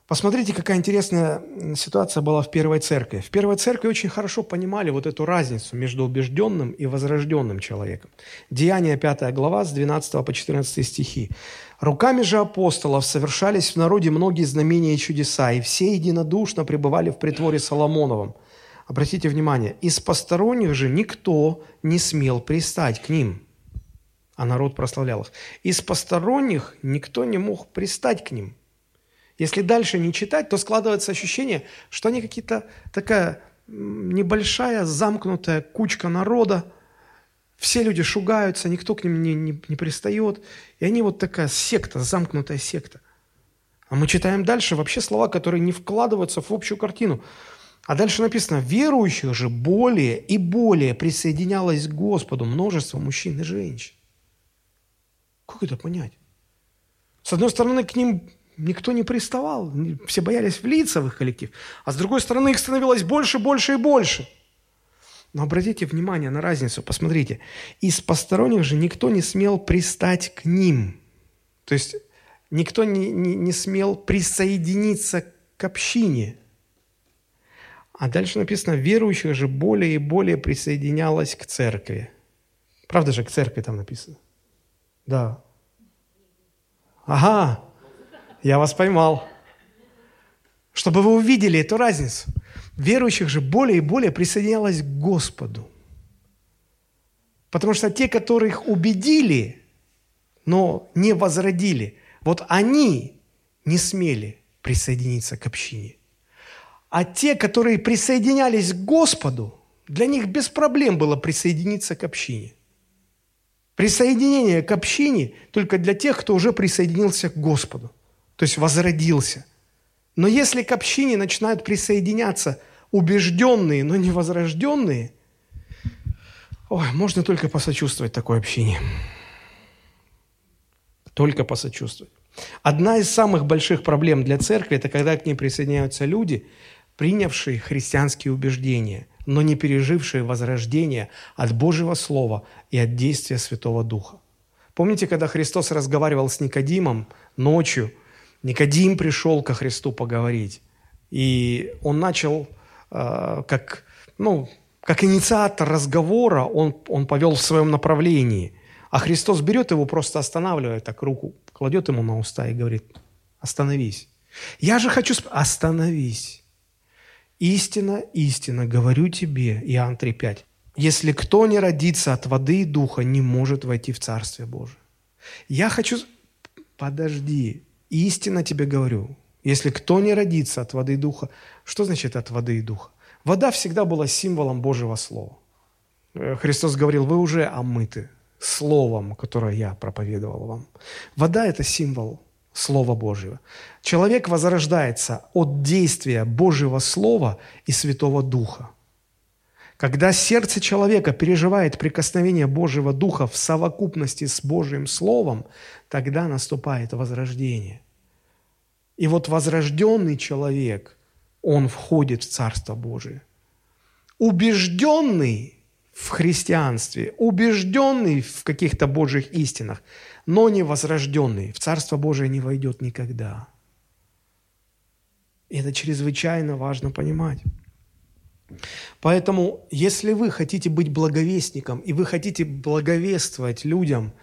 Посмотрите, какая интересная ситуация была в первой церкви. В первой церкви очень хорошо понимали вот эту разницу между убежденным и возрожденным человеком. Деяние 5 глава с 12 по 14 стихи. «Руками же апостолов совершались в народе многие знамения и чудеса, и все единодушно пребывали в притворе Соломоновом, Обратите внимание, из посторонних же никто не смел пристать к ним, а народ прославлял их. Из посторонних никто не мог пристать к ним. Если дальше не читать, то складывается ощущение, что они какие-то такая небольшая замкнутая кучка народа, все люди шугаются, никто к ним не, не, не пристает, и они вот такая секта, замкнутая секта. А мы читаем дальше вообще слова, которые не вкладываются в общую картину. А дальше написано, верующих же более и более присоединялось к Господу множество мужчин и женщин. Как это понять? С одной стороны, к ним никто не приставал, все боялись влиться в их коллектив, а с другой стороны, их становилось больше, больше и больше. Но обратите внимание на разницу, посмотрите. Из посторонних же никто не смел пристать к ним. То есть никто не, не, не смел присоединиться к общине – а дальше написано, верующих же более и более присоединялось к церкви. Правда же, к церкви там написано? Да. Ага, я вас поймал. Чтобы вы увидели эту разницу. Верующих же более и более присоединялось к Господу. Потому что те, которых убедили, но не возродили, вот они не смели присоединиться к общине. А те, которые присоединялись к Господу, для них без проблем было присоединиться к общине. Присоединение к общине только для тех, кто уже присоединился к Господу, то есть возродился. Но если к общине начинают присоединяться убежденные, но не возрожденные, ой, можно только посочувствовать такой общине. Только посочувствовать. Одна из самых больших проблем для церкви – это когда к ней присоединяются люди, принявшие христианские убеждения, но не пережившие возрождение от Божьего Слова и от действия Святого Духа. Помните, когда Христос разговаривал с Никодимом ночью, Никодим пришел ко Христу поговорить, и он начал э, как, ну, как инициатор разговора, он, он повел в своем направлении, а Христос берет его, просто останавливает так руку, кладет ему на уста и говорит, остановись. Я же хочу... Сп... Остановись. Истина, истина, говорю тебе, Иоанн 3,5. Если кто не родится от воды и духа, не может войти в Царствие Божие. Я хочу... Подожди. Истинно тебе говорю. Если кто не родится от воды и духа, что значит от воды и духа? Вода всегда была символом Божьего Слова. Э, Христос говорил, вы уже омыты Словом, которое я проповедовал вам. Вода – это символ Слова Божьего. Человек возрождается от действия Божьего Слова и Святого Духа. Когда сердце человека переживает прикосновение Божьего Духа в совокупности с Божьим Словом, тогда наступает возрождение. И вот возрожденный человек, он входит в Царство Божие. Убежденный в христианстве, убежденный в каких-то Божьих истинах, но не возрожденный, в Царство Божие не войдет никогда. И это чрезвычайно важно понимать. Поэтому, если вы хотите быть благовестником, и вы хотите благовествовать людям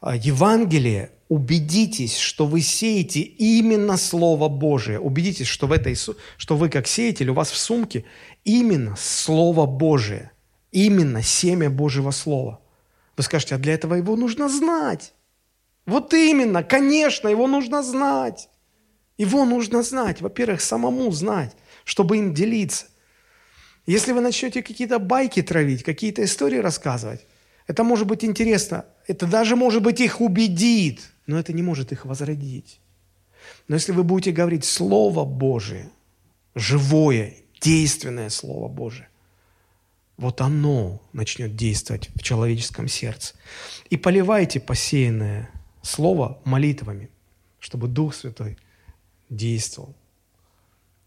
а, Евангелие, убедитесь, что вы сеете именно Слово Божие. Убедитесь, что, в этой, что вы как сеятель, у вас в сумке именно Слово Божие – Именно семя Божьего Слова. Вы скажете, а для этого его нужно знать. Вот именно, конечно, его нужно знать. Его нужно знать. Во-первых, самому знать, чтобы им делиться. Если вы начнете какие-то байки травить, какие-то истории рассказывать, это может быть интересно, это даже, может быть, их убедит, но это не может их возродить. Но если вы будете говорить Слово Божие, живое, действенное Слово Божие, вот оно начнет действовать в человеческом сердце. И поливайте посеянное слово молитвами, чтобы Дух Святой действовал.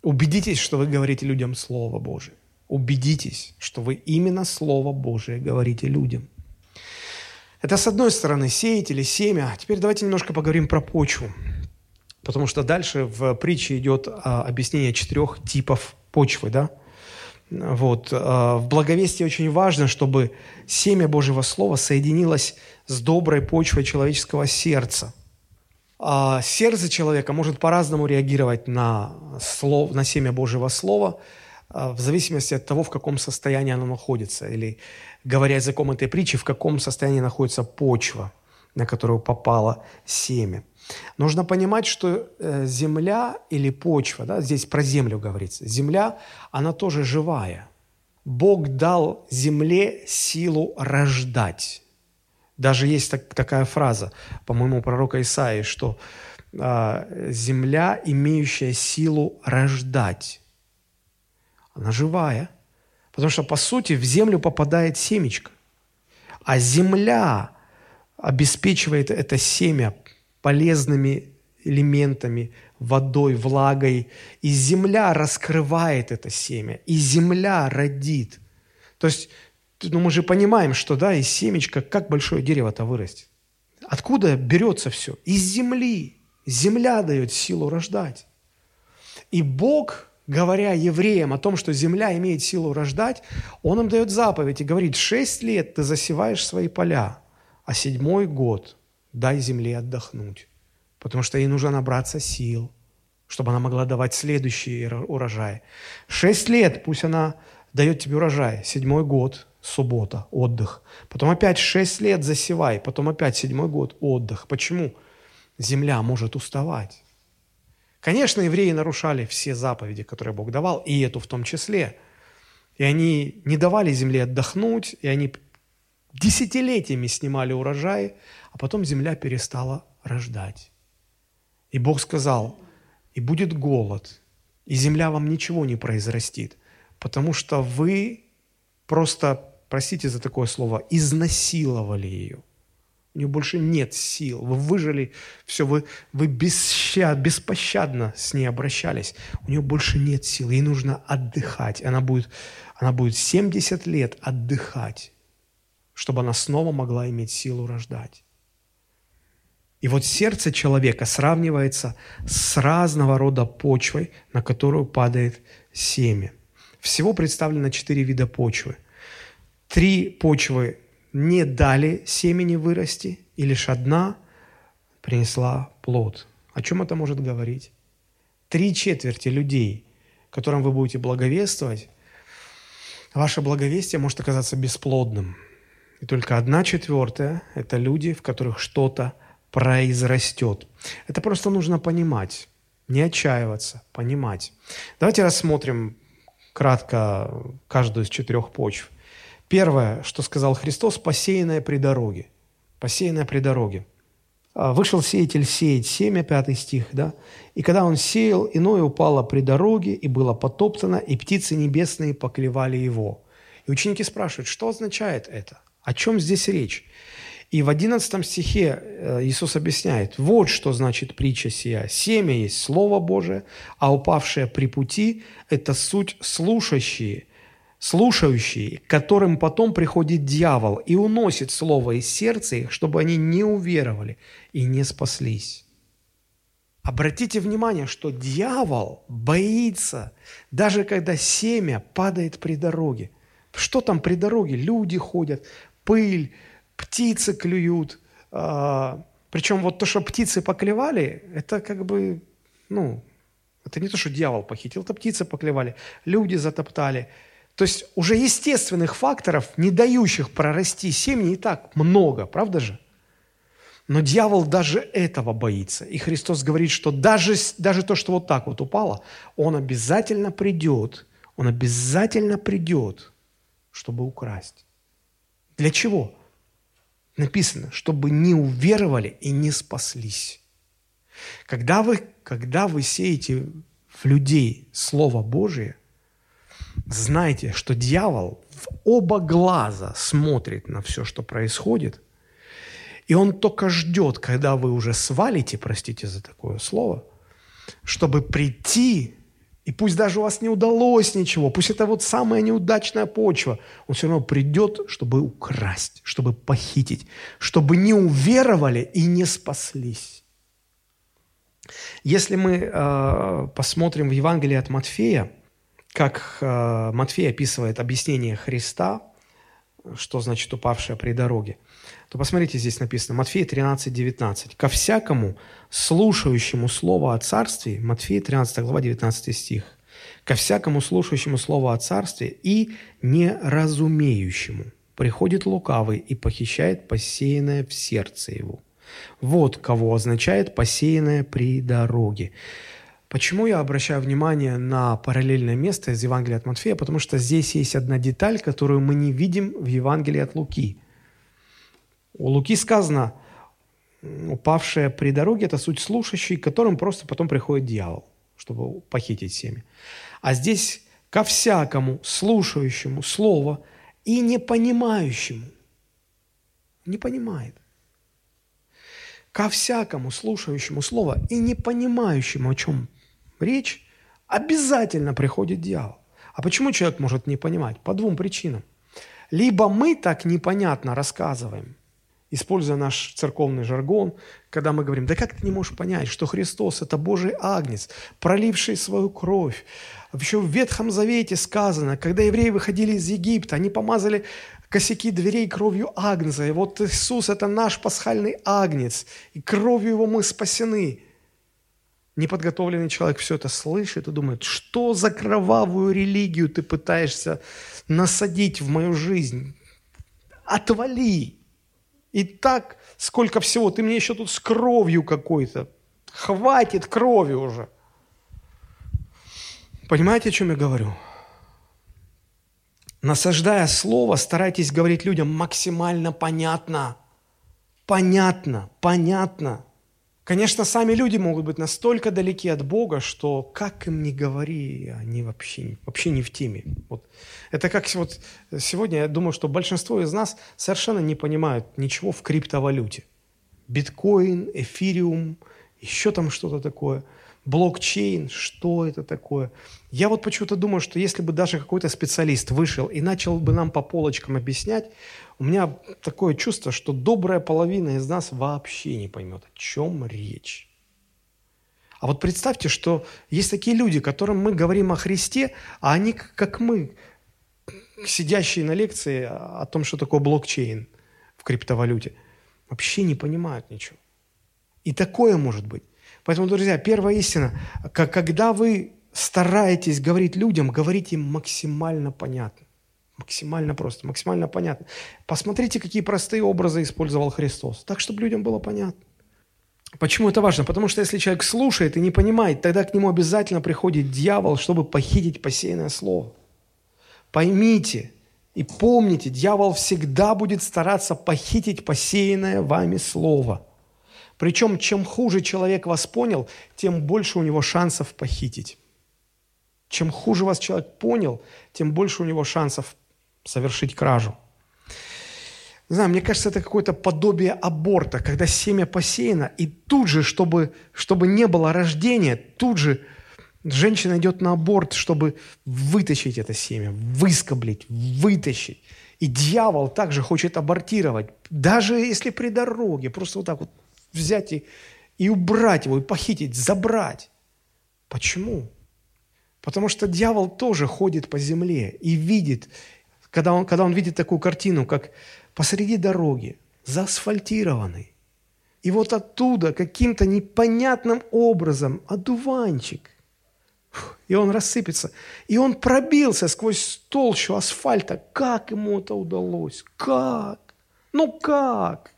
Убедитесь, что вы говорите людям Слово Божие. Убедитесь, что вы именно Слово Божие говорите людям. Это с одной стороны сеятели, семя. Теперь давайте немножко поговорим про почву. Потому что дальше в притче идет а, объяснение четырех типов почвы. Да? Вот. А, в благовестии очень важно, чтобы семя Божьего Слова соединилось с доброй почвой человеческого сердца. А сердце человека может по-разному реагировать на, слов, на семя Божьего Слова, а, в зависимости от того, в каком состоянии оно находится, или, говоря языком этой притчи, в каком состоянии находится почва, на которую попало семя. Нужно понимать, что э, земля или почва, да, здесь про землю говорится, земля, она тоже живая. Бог дал земле силу рождать. Даже есть так, такая фраза, по-моему, пророка Исаии, что э, земля, имеющая силу рождать, она живая. Потому что, по сути, в землю попадает семечко. А земля обеспечивает это семя полезными элементами, водой, влагой. И земля раскрывает это семя, и земля родит. То есть, ну, мы же понимаем, что да, из семечка как большое дерево-то вырастет. Откуда берется все? Из земли. Земля дает силу рождать. И Бог, говоря евреям о том, что земля имеет силу рождать, Он им дает заповедь и говорит, шесть лет ты засеваешь свои поля, а седьмой год дай земле отдохнуть, потому что ей нужно набраться сил, чтобы она могла давать следующий урожай. Шесть лет пусть она дает тебе урожай, седьмой год, суббота, отдых. Потом опять шесть лет засевай, потом опять седьмой год, отдых. Почему? Земля может уставать. Конечно, евреи нарушали все заповеди, которые Бог давал, и эту в том числе. И они не давали земле отдохнуть, и они десятилетиями снимали урожай, а потом земля перестала рождать. И Бог сказал, и будет голод, и земля вам ничего не произрастит, потому что вы просто, простите за такое слово, изнасиловали ее. У нее больше нет сил. Вы выжили все, вы, вы бесщад, беспощадно с ней обращались. У нее больше нет сил, ей нужно отдыхать. Она будет, она будет 70 лет отдыхать, чтобы она снова могла иметь силу рождать. И вот сердце человека сравнивается с разного рода почвой, на которую падает семя. Всего представлено четыре вида почвы. Три почвы не дали семени вырасти, и лишь одна принесла плод. О чем это может говорить? Три четверти людей, которым вы будете благовествовать, ваше благовестие может оказаться бесплодным. И только одна четвертая – это люди, в которых что-то произрастет. Это просто нужно понимать, не отчаиваться, понимать. Давайте рассмотрим кратко каждую из четырех почв. Первое, что сказал Христос, посеянное при дороге. Посеянное при дороге. А, Вышел сеятель сеять семя, пятый стих, да? И когда он сеял, иное упало при дороге, и было потоптано, и птицы небесные поклевали его. И ученики спрашивают, что означает это? О чем здесь речь? И в 11 стихе э, Иисус объясняет, вот что значит притча сия. Семя есть Слово Божие, а упавшее при пути – это суть слушающие, слушающие, которым потом приходит дьявол и уносит Слово из сердца их, чтобы они не уверовали и не спаслись. Обратите внимание, что дьявол боится, даже когда семя падает при дороге. Что там при дороге? Люди ходят, пыль, птицы клюют. А, причем вот то, что птицы поклевали, это как бы, ну, это не то, что дьявол похитил, это птицы поклевали, люди затоптали. То есть уже естественных факторов, не дающих прорасти семьи, не так много, правда же? Но дьявол даже этого боится. И Христос говорит, что даже, даже то, что вот так вот упало, он обязательно придет, он обязательно придет, чтобы украсть. Для чего? написано, чтобы не уверовали и не спаслись. Когда вы, когда вы сеете в людей Слово Божие, знайте, что дьявол в оба глаза смотрит на все, что происходит, и он только ждет, когда вы уже свалите, простите за такое слово, чтобы прийти и пусть даже у вас не удалось ничего, пусть это вот самая неудачная почва, он все равно придет, чтобы украсть, чтобы похитить, чтобы не уверовали и не спаслись. Если мы э, посмотрим в Евангелии от Матфея, как э, Матфей описывает объяснение Христа, что значит упавшая при дороге – то посмотрите, здесь написано, Матфея 13, 19. «Ко всякому слушающему Слово о Царстве», Матфея 13 глава, 19 стих, «ко всякому слушающему Слово о Царстве и неразумеющему приходит лукавый и похищает посеянное в сердце его». Вот кого означает посеянное при дороге. Почему я обращаю внимание на параллельное место из Евангелия от Матфея? Потому что здесь есть одна деталь, которую мы не видим в Евангелии от Луки – у Луки сказано, упавшая при дороге – это суть слушающий, к которым просто потом приходит дьявол, чтобы похитить семя. А здесь ко всякому слушающему слово и не понимающему. Не понимает. Ко всякому слушающему слово и не понимающему, о чем речь, обязательно приходит дьявол. А почему человек может не понимать? По двум причинам. Либо мы так непонятно рассказываем, используя наш церковный жаргон, когда мы говорим, да как ты не можешь понять, что Христос – это Божий агнец, проливший свою кровь. Еще в Ветхом Завете сказано, когда евреи выходили из Египта, они помазали косяки дверей кровью агнца. И вот Иисус – это наш пасхальный агнец, и кровью его мы спасены. Неподготовленный человек все это слышит и думает, что за кровавую религию ты пытаешься насадить в мою жизнь? Отвали! И так сколько всего, ты мне еще тут с кровью какой-то. Хватит крови уже. Понимаете, о чем я говорю? Насаждая слово, старайтесь говорить людям максимально понятно. Понятно, понятно. Конечно, сами люди могут быть настолько далеки от Бога, что как им ни говори, они вообще, вообще не в теме. Вот. Это как вот сегодня, я думаю, что большинство из нас совершенно не понимают ничего в криптовалюте. Биткоин, эфириум, еще там что-то такое – блокчейн, что это такое. Я вот почему-то думаю, что если бы даже какой-то специалист вышел и начал бы нам по полочкам объяснять, у меня такое чувство, что добрая половина из нас вообще не поймет, о чем речь. А вот представьте, что есть такие люди, которым мы говорим о Христе, а они, как мы, сидящие на лекции о том, что такое блокчейн в криптовалюте, вообще не понимают ничего. И такое может быть. Поэтому, друзья, первая истина, когда вы стараетесь говорить людям, говорите им максимально понятно. Максимально просто, максимально понятно. Посмотрите, какие простые образы использовал Христос, так, чтобы людям было понятно. Почему это важно? Потому что если человек слушает и не понимает, тогда к нему обязательно приходит дьявол, чтобы похитить посеянное слово. Поймите и помните, дьявол всегда будет стараться похитить посеянное вами слово – причем, чем хуже человек вас понял, тем больше у него шансов похитить. Чем хуже вас человек понял, тем больше у него шансов совершить кражу. Не знаю, мне кажется, это какое-то подобие аборта, когда семя посеяно, и тут же, чтобы, чтобы не было рождения, тут же женщина идет на аборт, чтобы вытащить это семя, выскоблить, вытащить. И дьявол также хочет абортировать, даже если при дороге, просто вот так вот взять и, и убрать его, и похитить, забрать. Почему? Потому что дьявол тоже ходит по земле и видит, когда он, когда он видит такую картину, как посреди дороги, заасфальтированный, и вот оттуда каким-то непонятным образом одуванчик, и он рассыпется. И он пробился сквозь толщу асфальта. Как ему это удалось? Как? Ну как?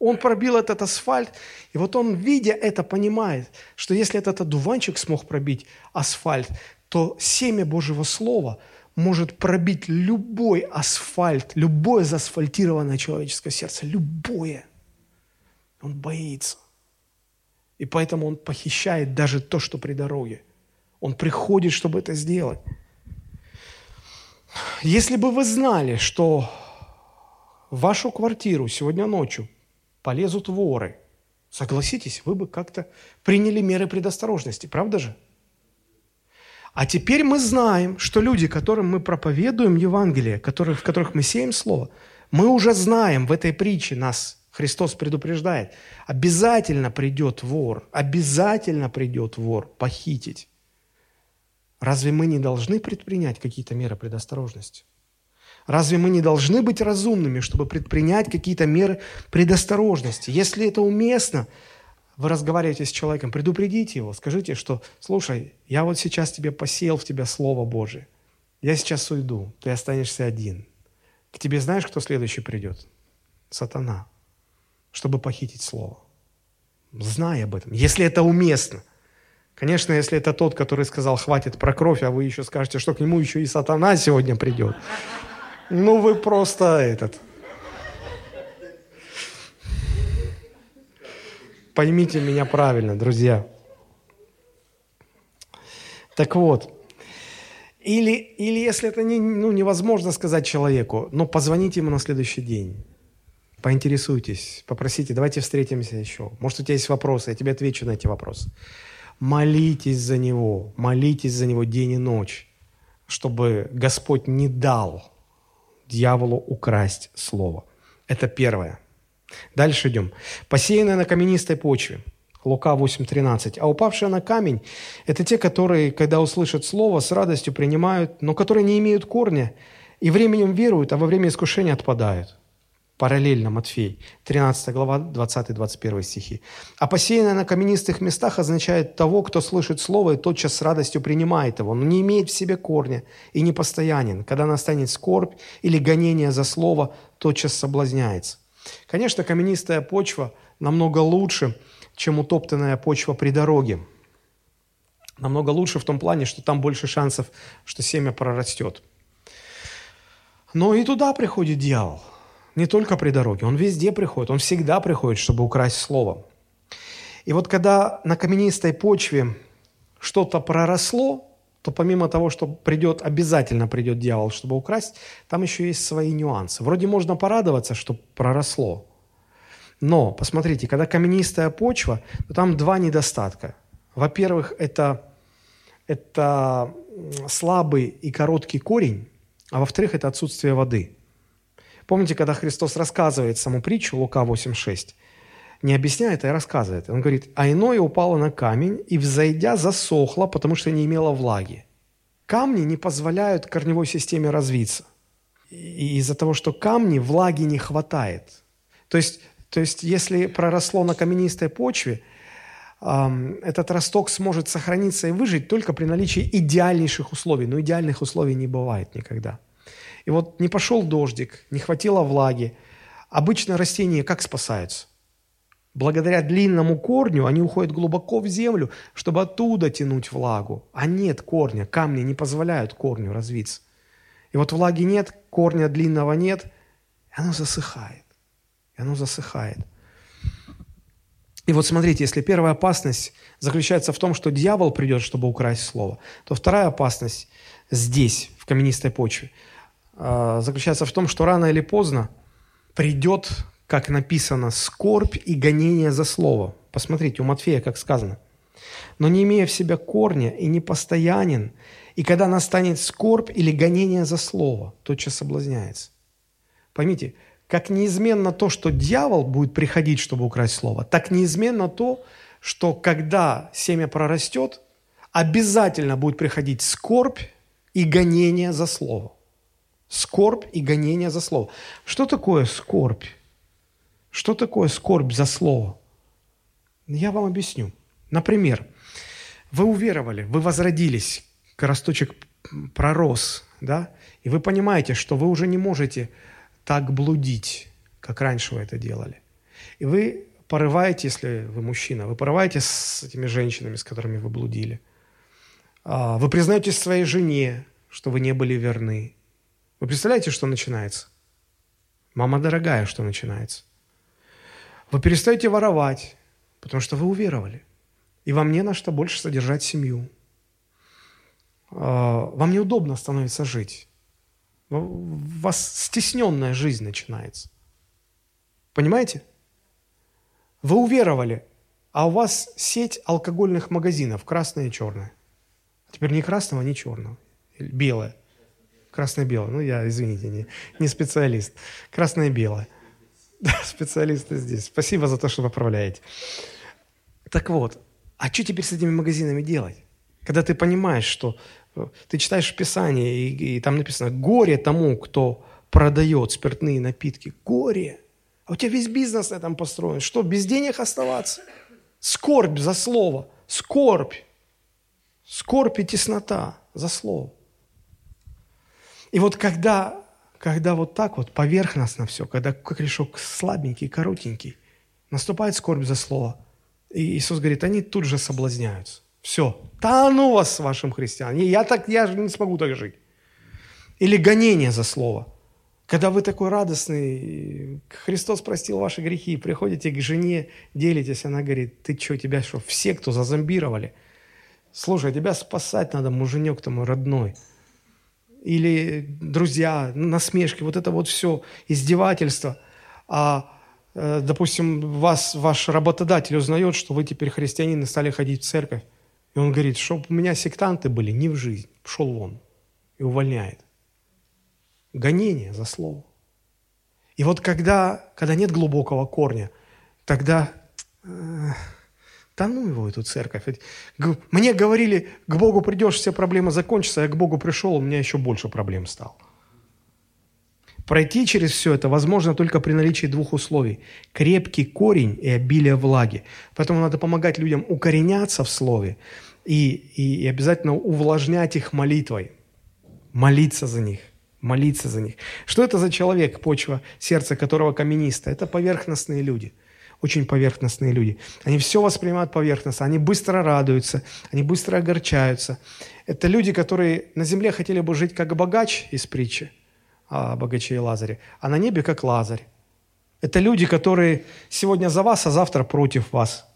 Он пробил этот асфальт, и вот он, видя это, понимает, что если этот одуванчик смог пробить асфальт, то семя Божьего Слова может пробить любой асфальт, любое заасфальтированное человеческое сердце, любое. Он боится. И поэтому он похищает даже то, что при дороге. Он приходит, чтобы это сделать. Если бы вы знали, что в вашу квартиру сегодня ночью полезут воры. Согласитесь, вы бы как-то приняли меры предосторожности, правда же? А теперь мы знаем, что люди, которым мы проповедуем Евангелие, которых, в которых мы сеем Слово, мы уже знаем в этой притче, нас Христос предупреждает, обязательно придет вор, обязательно придет вор похитить. Разве мы не должны предпринять какие-то меры предосторожности? Разве мы не должны быть разумными, чтобы предпринять какие-то меры предосторожности? Если это уместно, вы разговариваете с человеком, предупредите его, скажите, что, слушай, я вот сейчас тебе посеял в тебя Слово Божие. Я сейчас уйду, ты останешься один. К тебе знаешь, кто следующий придет? Сатана, чтобы похитить Слово. Знай об этом, если это уместно. Конечно, если это тот, который сказал, хватит про кровь, а вы еще скажете, что к нему еще и сатана сегодня придет. Ну, вы просто этот... Поймите меня правильно, друзья. Так вот, или, или если это не, ну, невозможно сказать человеку, ну, позвоните ему на следующий день, поинтересуйтесь, попросите, давайте встретимся еще. Может, у тебя есть вопросы, я тебе отвечу на эти вопросы. Молитесь за него, молитесь за него день и ночь, чтобы Господь не дал дьяволу украсть слово. Это первое. Дальше идем. Посеянное на каменистой почве. Лука 8.13. А упавшие на камень – это те, которые, когда услышат слово, с радостью принимают, но которые не имеют корня и временем веруют, а во время искушения отпадают. Параллельно Матфей, 13 глава, 20-21 стихи. А посеянное на каменистых местах означает того, кто слышит слово и тотчас с радостью принимает его, но не имеет в себе корня и не постоянен. Когда настанет скорбь или гонение за слово, тотчас соблазняется. Конечно, каменистая почва намного лучше, чем утоптанная почва при дороге. Намного лучше в том плане, что там больше шансов, что семя прорастет. Но и туда приходит дьявол – не только при дороге, он везде приходит, он всегда приходит, чтобы украсть слово. И вот когда на каменистой почве что-то проросло, то помимо того, что придет, обязательно придет дьявол, чтобы украсть, там еще есть свои нюансы. Вроде можно порадоваться, что проросло. Но, посмотрите, когда каменистая почва, то там два недостатка. Во-первых, это, это слабый и короткий корень, а во-вторых, это отсутствие воды. Помните, когда Христос рассказывает саму притчу, Лука 8.6, не объясняет, а рассказывает. Он говорит, а иное упало на камень и, взойдя, засохло, потому что не имело влаги. Камни не позволяют корневой системе развиться. И из-за того, что камни, влаги не хватает. То есть, то есть если проросло на каменистой почве, этот росток сможет сохраниться и выжить только при наличии идеальнейших условий. Но идеальных условий не бывает никогда. И вот не пошел дождик, не хватило влаги. Обычно растения как спасаются? Благодаря длинному корню они уходят глубоко в землю, чтобы оттуда тянуть влагу. А нет корня, камни не позволяют корню развиться. И вот влаги нет, корня длинного нет, и оно засыхает. И оно засыхает. И вот смотрите, если первая опасность заключается в том, что дьявол придет, чтобы украсть слово, то вторая опасность здесь, в каменистой почве, а, заключается в том, что рано или поздно придет как написано, скорбь и гонение за слово. Посмотрите, у Матфея как сказано. Но не имея в себя корня и не постоянен, и когда настанет скорбь или гонение за слово, тотчас соблазняется. Поймите, как неизменно то, что дьявол будет приходить, чтобы украсть слово, так неизменно то, что когда семя прорастет, обязательно будет приходить скорбь и гонение за слово. Скорбь и гонение за слово. Что такое скорбь? Что такое скорбь за слово? Я вам объясню. Например, вы уверовали, вы возродились, росточек пророс, да, и вы понимаете, что вы уже не можете так блудить, как раньше вы это делали. И вы порываете, если вы мужчина, вы порываете с этими женщинами, с которыми вы блудили. А, вы признаетесь своей жене, что вы не были верны. Вы представляете, что начинается? Мама дорогая, что начинается? Вы перестаете воровать, потому что вы уверовали. И вам не на что больше содержать семью. А, вам неудобно становится жить. У вас стесненная жизнь начинается. Понимаете? Вы уверовали, а у вас сеть алкогольных магазинов, красное и черное. Теперь ни красного, ни черного. Белое. Красное-белое. Ну, я, извините, не, не специалист. Красное-белое. Специалисты здесь. Спасибо за то, что поправляете. Так вот, а что теперь с этими магазинами делать? Когда ты понимаешь, что э, ты читаешь Писание, и, и там написано «Горе тому, кто продает спиртные напитки». Горе! А у тебя весь бизнес на этом построен. Что, без денег оставаться? Скорбь за слово. Скорбь. Скорбь и теснота за слово. И вот когда когда вот так вот поверхностно все, когда корешок слабенький, коротенький, наступает скорбь за слово. И Иисус говорит, они тут же соблазняются. Все, да ну вас вашим христианом. Я так, я же не смогу так жить. Или гонение за слово. Когда вы такой радостный, Христос простил ваши грехи, приходите к жене, делитесь, она говорит, ты что, тебя что, все, кто зазомбировали? Слушай, тебя спасать надо, муженек-то мой родной – или друзья, насмешки, вот это вот все, издевательство. А, э, допустим, вас ваш работодатель узнает, что вы теперь христианин и стали ходить в церковь. И он говорит, чтобы у меня сектанты были не в жизнь, пошел вон. И увольняет. Гонение за слово. И вот когда, когда нет глубокого корня, тогда... Э, да ну его, эту церковь. Мне говорили, к Богу придешь, все проблемы закончатся, а я к Богу пришел, у меня еще больше проблем стало. Пройти через все это возможно только при наличии двух условий. Крепкий корень и обилие влаги. Поэтому надо помогать людям укореняться в слове и, и, и обязательно увлажнять их молитвой. Молиться за них. Молиться за них. Что это за человек, почва сердца которого камениста? Это поверхностные люди – очень поверхностные люди. Они все воспринимают поверхностно, они быстро радуются, они быстро огорчаются. Это люди, которые на земле хотели бы жить как богач из притчи о богаче и Лазаре, а на небе как Лазарь. Это люди, которые сегодня за вас, а завтра против вас.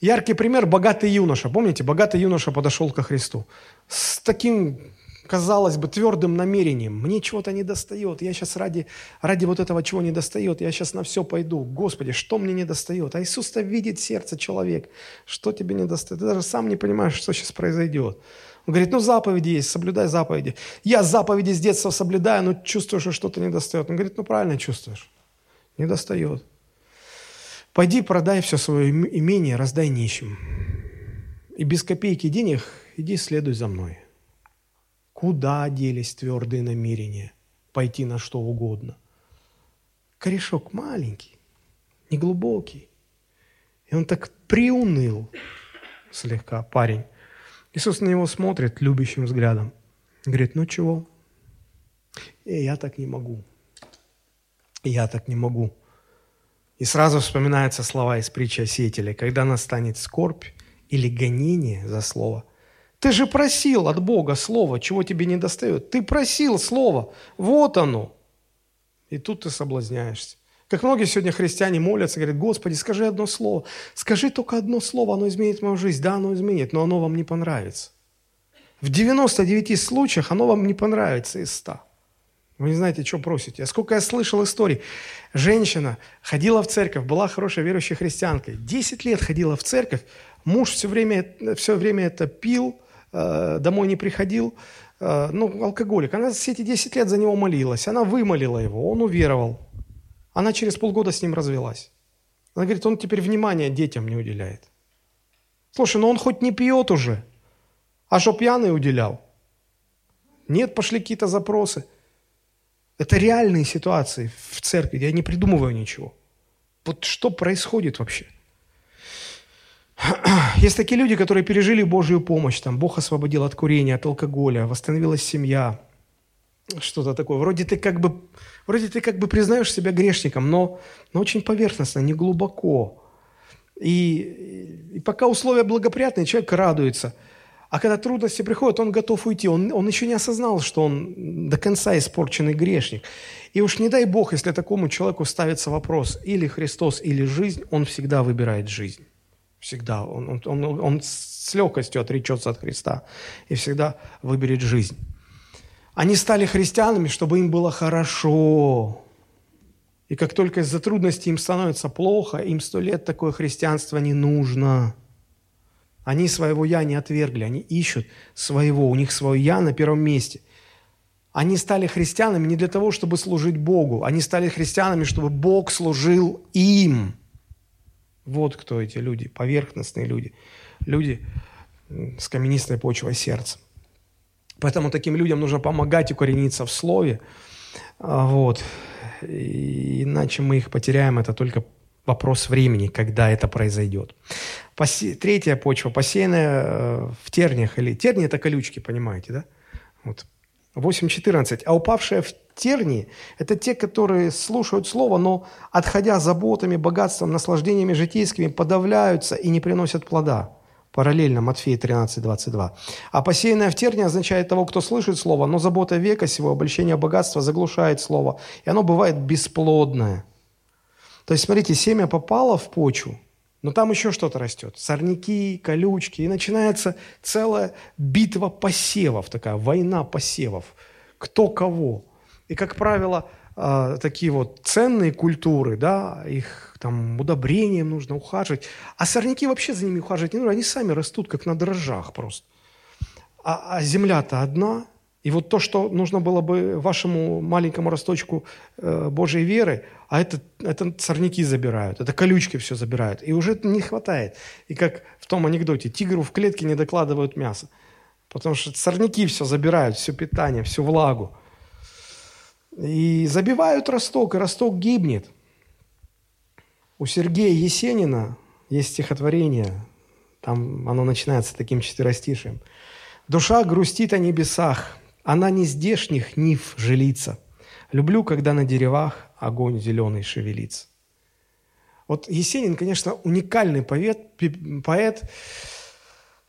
Яркий пример – богатый юноша. Помните, богатый юноша подошел ко Христу с таким, казалось бы, твердым намерением. Мне чего-то не достает. Я сейчас ради, ради вот этого чего не достает, я сейчас на все пойду. Господи, что мне не достает? А Иисус-то видит сердце человек. Что тебе не достает? Ты даже сам не понимаешь, что сейчас произойдет. Он говорит, ну заповеди есть, соблюдай заповеди. Я заповеди с детства соблюдаю, но чувствую, что что-то не достает. Он говорит, ну правильно чувствуешь. Не достает. Пойди продай все свое имение, раздай нищим. И без копейки денег иди следуй за мной. Куда делись твердые намерения пойти на что угодно? Корешок маленький, неглубокий. И он так приуныл слегка, парень. Иисус на него смотрит любящим взглядом. Говорит, ну чего? И я так не могу. Я так не могу. И сразу вспоминаются слова из притчи о сеятеле. Когда настанет скорбь или гонение за слово, ты же просил от Бога слово, чего тебе не достает. Ты просил слово, вот оно. И тут ты соблазняешься. Как многие сегодня христиане молятся, говорят, Господи, скажи одно слово. Скажи только одно слово, оно изменит мою жизнь. Да, оно изменит, но оно вам не понравится. В 99 случаях оно вам не понравится из 100. Вы не знаете, что просите. А сколько я слышал историй. Женщина ходила в церковь, была хорошей верующей христианкой. Десять лет ходила в церковь. Муж все время, все время это пил, домой не приходил. Э, ну, алкоголик. Она все эти десять лет за него молилась. Она вымолила его, он уверовал. Она через полгода с ним развелась. Она говорит, он теперь внимания детям не уделяет. Слушай, ну он хоть не пьет уже, а что пьяный уделял? Нет, пошли какие-то запросы – это реальные ситуации в церкви, я не придумываю ничего. Вот что происходит вообще? <clears throat> Есть такие люди, которые пережили Божью помощь, там Бог освободил от курения, от алкоголя, восстановилась семья, что-то такое. Вроде ты как бы, вроде ты как бы признаешь себя грешником, но, но очень поверхностно, не глубоко. И, и пока условия благоприятные, человек радуется – а когда трудности приходят, он готов уйти. Он, он еще не осознал, что он до конца испорченный грешник. И уж не дай Бог, если такому человеку ставится вопрос, или Христос, или жизнь, он всегда выбирает жизнь. Всегда. Он, он, он, он с легкостью отречется от Христа и всегда выберет жизнь. Они стали христианами, чтобы им было хорошо. И как только из-за трудностей им становится плохо, им сто лет такое христианство не нужно. Они своего «я» не отвергли, они ищут своего, у них свое «я» на первом месте. Они стали христианами не для того, чтобы служить Богу, они стали христианами, чтобы Бог служил им. Вот кто эти люди, поверхностные люди, люди с каменистой почвой сердца. Поэтому таким людям нужно помогать укорениться в Слове. А, вот. Иначе мы их потеряем, это только вопрос времени, когда это произойдет. Посе... Третья почва, посеянная э, в терниях, или терни – это колючки, понимаете, да? Вот. 8.14. А упавшие в тернии – это те, которые слушают Слово, но, отходя заботами, богатством, наслаждениями житейскими, подавляются и не приносят плода. Параллельно Матфея 13, 22. А посеянное в терне означает того, кто слышит Слово, но забота века сего, обольщение богатства заглушает Слово, и оно бывает бесплодное – то есть, смотрите, семя попало в почву, но там еще что-то растет. Сорняки, колючки. И начинается целая битва посевов, такая война посевов. Кто кого. И, как правило, э, такие вот ценные культуры, да, их там удобрением нужно ухаживать. А сорняки вообще за ними ухаживать не нужно. Они сами растут, как на дрожжах просто. А, а земля-то одна – и вот то, что нужно было бы вашему маленькому росточку э, Божьей веры, а это, это сорняки забирают, это колючки все забирают. И уже не хватает. И как в том анекдоте, тигру в клетке не докладывают мясо. Потому что сорняки все забирают, все питание, всю влагу. И забивают росток, и росток гибнет. У Сергея Есенина есть стихотворение, там оно начинается таким четверостишием. «Душа грустит о небесах, она не здешних нив жилится. Люблю, когда на деревах огонь зеленый шевелится. Вот Есенин, конечно, уникальный поэт, поэт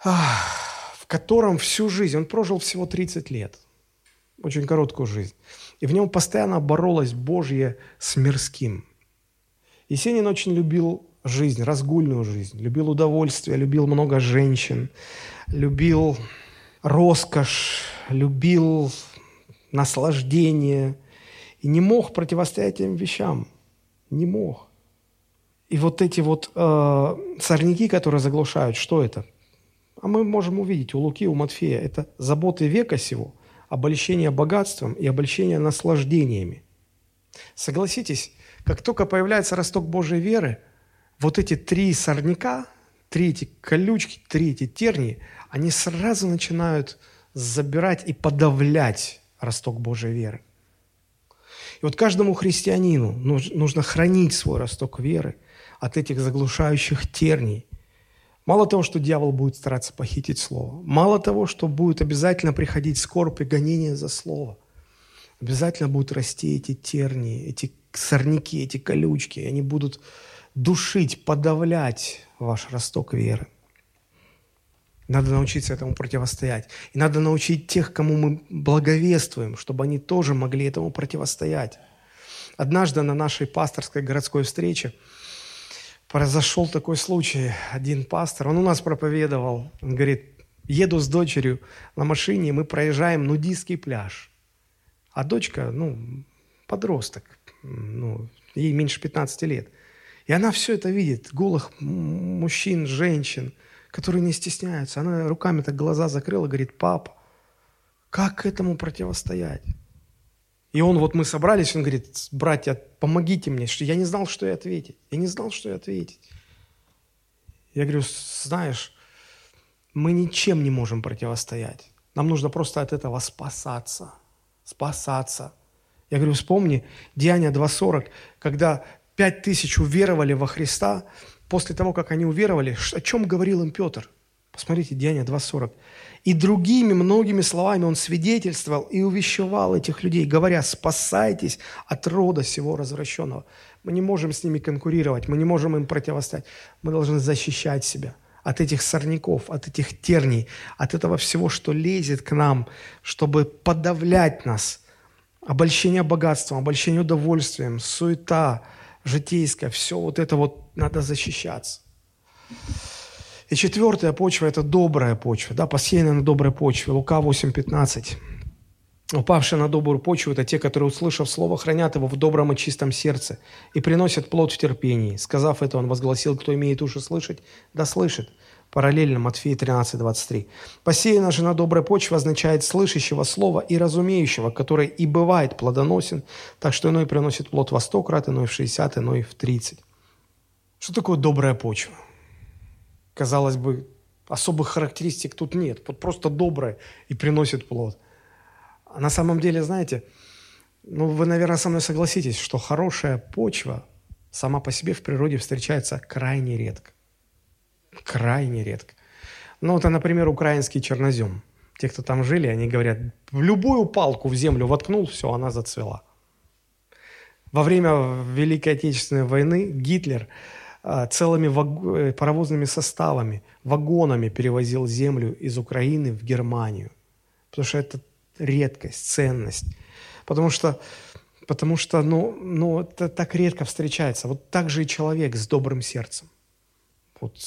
в котором всю жизнь, он прожил всего 30 лет, очень короткую жизнь, и в нем постоянно боролась Божье с мирским. Есенин очень любил жизнь, разгульную жизнь, любил удовольствие, любил много женщин, любил роскошь, любил наслаждение и не мог противостоять этим вещам. Не мог. И вот эти вот э, сорняки, которые заглушают, что это? А мы можем увидеть у Луки, у Матфея, это заботы века сего, обольщение богатством и обольщение наслаждениями. Согласитесь, как только появляется росток Божьей веры, вот эти три сорняка, три эти колючки, три эти тернии, они сразу начинают забирать и подавлять росток Божьей веры. И вот каждому христианину нужно хранить свой росток веры от этих заглушающих терний. Мало того, что дьявол будет стараться похитить слово, мало того, что будет обязательно приходить скорбь и гонение за слово, обязательно будут расти эти тернии, эти сорняки, эти колючки, они будут душить, подавлять ваш росток веры. Надо научиться этому противостоять. И надо научить тех, кому мы благовествуем, чтобы они тоже могли этому противостоять. Однажды на нашей пасторской городской встрече произошел такой случай. Один пастор, он у нас проповедовал, он говорит, еду с дочерью на машине, мы проезжаем нудистский пляж. А дочка, ну, подросток, ну, ей меньше 15 лет. И она все это видит, голых мужчин, женщин – которые не стесняются. Она руками так глаза закрыла, говорит, папа, как этому противостоять? И он, вот мы собрались, он говорит, братья, помогите мне, что я не знал, что ей ответить. Я не знал, что ей ответить. Я говорю, знаешь, мы ничем не можем противостоять. Нам нужно просто от этого спасаться. Спасаться. Я говорю, вспомни Деяния 2.40, когда пять тысяч уверовали во Христа, после того, как они уверовали, о чем говорил им Петр? Посмотрите, Деяния 2.40. «И другими многими словами он свидетельствовал и увещевал этих людей, говоря, спасайтесь от рода сего развращенного». Мы не можем с ними конкурировать, мы не можем им противостоять. Мы должны защищать себя от этих сорняков, от этих терний, от этого всего, что лезет к нам, чтобы подавлять нас. Обольщение богатством, обольщение удовольствием, суета – житейское, все вот это вот надо защищаться. И четвертая почва – это добрая почва, да, посеянная на доброй почве. Лука 8:15. Упавшие на добрую почву – это те, которые, услышав слово, хранят его в добром и чистом сердце и приносят плод в терпении. Сказав это, он возгласил, кто имеет уши слышать, да слышит. Параллельно Матфея 13, 23. «Посеяна же на доброй почве означает слышащего слова и разумеющего, который и бывает плодоносен, так что иной приносит плод во сто крат, иной в 60, иной в 30». Что такое добрая почва? Казалось бы, особых характеристик тут нет. Вот просто добрая и приносит плод. А на самом деле, знаете, ну вы, наверное, со мной согласитесь, что хорошая почва сама по себе в природе встречается крайне редко. Крайне редко. Ну, это, например, украинский чернозем. Те, кто там жили, они говорят, в любую палку в землю воткнул, все, она зацвела. Во время Великой Отечественной войны Гитлер а, целыми ваг... Э, паровозными составами, вагонами перевозил землю из Украины в Германию. Потому что это редкость, ценность. Потому что, потому что ну, ну, это так редко встречается. Вот так же и человек с добрым сердцем. Вот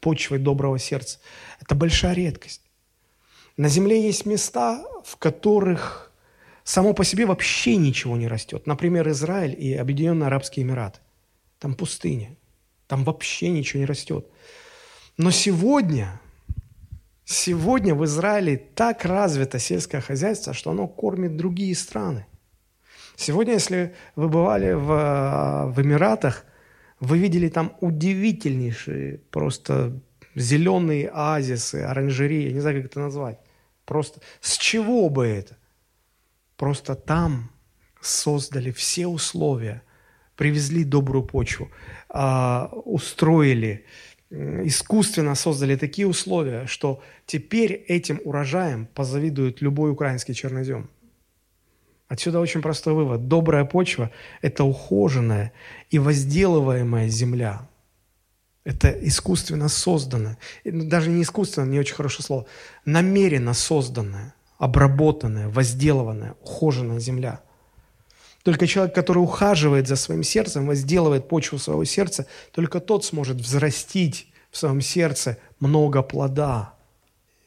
почвой доброго сердца. Это большая редкость. На земле есть места, в которых само по себе вообще ничего не растет. Например, Израиль и Объединенные Арабские Эмираты. Там пустыня. Там вообще ничего не растет. Но сегодня, сегодня в Израиле так развито сельское хозяйство, что оно кормит другие страны. Сегодня, если вы бывали в, в Эмиратах, вы видели там удивительнейшие просто зеленые оазисы, оранжереи, я не знаю, как это назвать. Просто с чего бы это? Просто там создали все условия, привезли добрую почву, а, устроили, искусственно создали такие условия, что теперь этим урожаем позавидует любой украинский чернозем – Отсюда очень простой вывод. Добрая почва – это ухоженная и возделываемая земля. Это искусственно созданная, ну, даже не искусственно, не очень хорошее слово, намеренно созданная, обработанная, возделыванная, ухоженная земля. Только человек, который ухаживает за своим сердцем, возделывает почву своего сердца, только тот сможет взрастить в своем сердце много плода.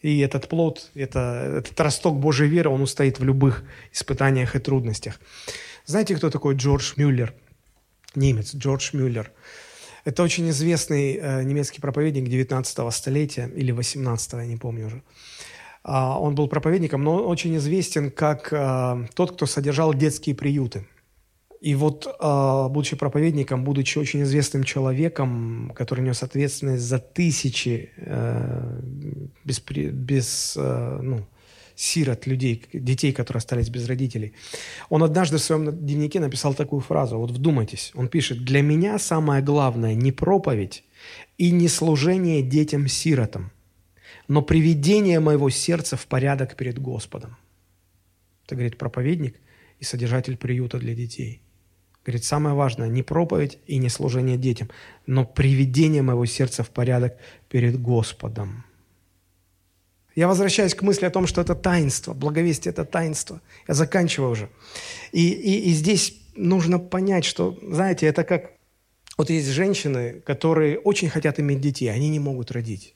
И этот плод, это, этот росток Божьей веры, он устоит в любых испытаниях и трудностях. Знаете, кто такой Джордж Мюллер? Немец Джордж Мюллер. Это очень известный э, немецкий проповедник 19 столетия или 18 я не помню уже. А, он был проповедником, но очень известен как э, тот, кто содержал детские приюты. И вот, э, будучи проповедником, будучи очень известным человеком, который нес ответственность за тысячи э, без, без ну, сирот, людей, детей, которые остались без родителей, он однажды в своем дневнике написал такую фразу, вот вдумайтесь, он пишет, «Для меня самое главное не проповедь и не служение детям-сиротам, но приведение моего сердца в порядок перед Господом». Это говорит проповедник и содержатель приюта для детей. Говорит, самое важное не проповедь и не служение детям, но приведение моего сердца в порядок перед Господом. Я возвращаюсь к мысли о том, что это таинство, благовестие – это таинство. Я заканчиваю уже. И, и, и здесь нужно понять, что, знаете, это как... Вот есть женщины, которые очень хотят иметь детей, они не могут родить.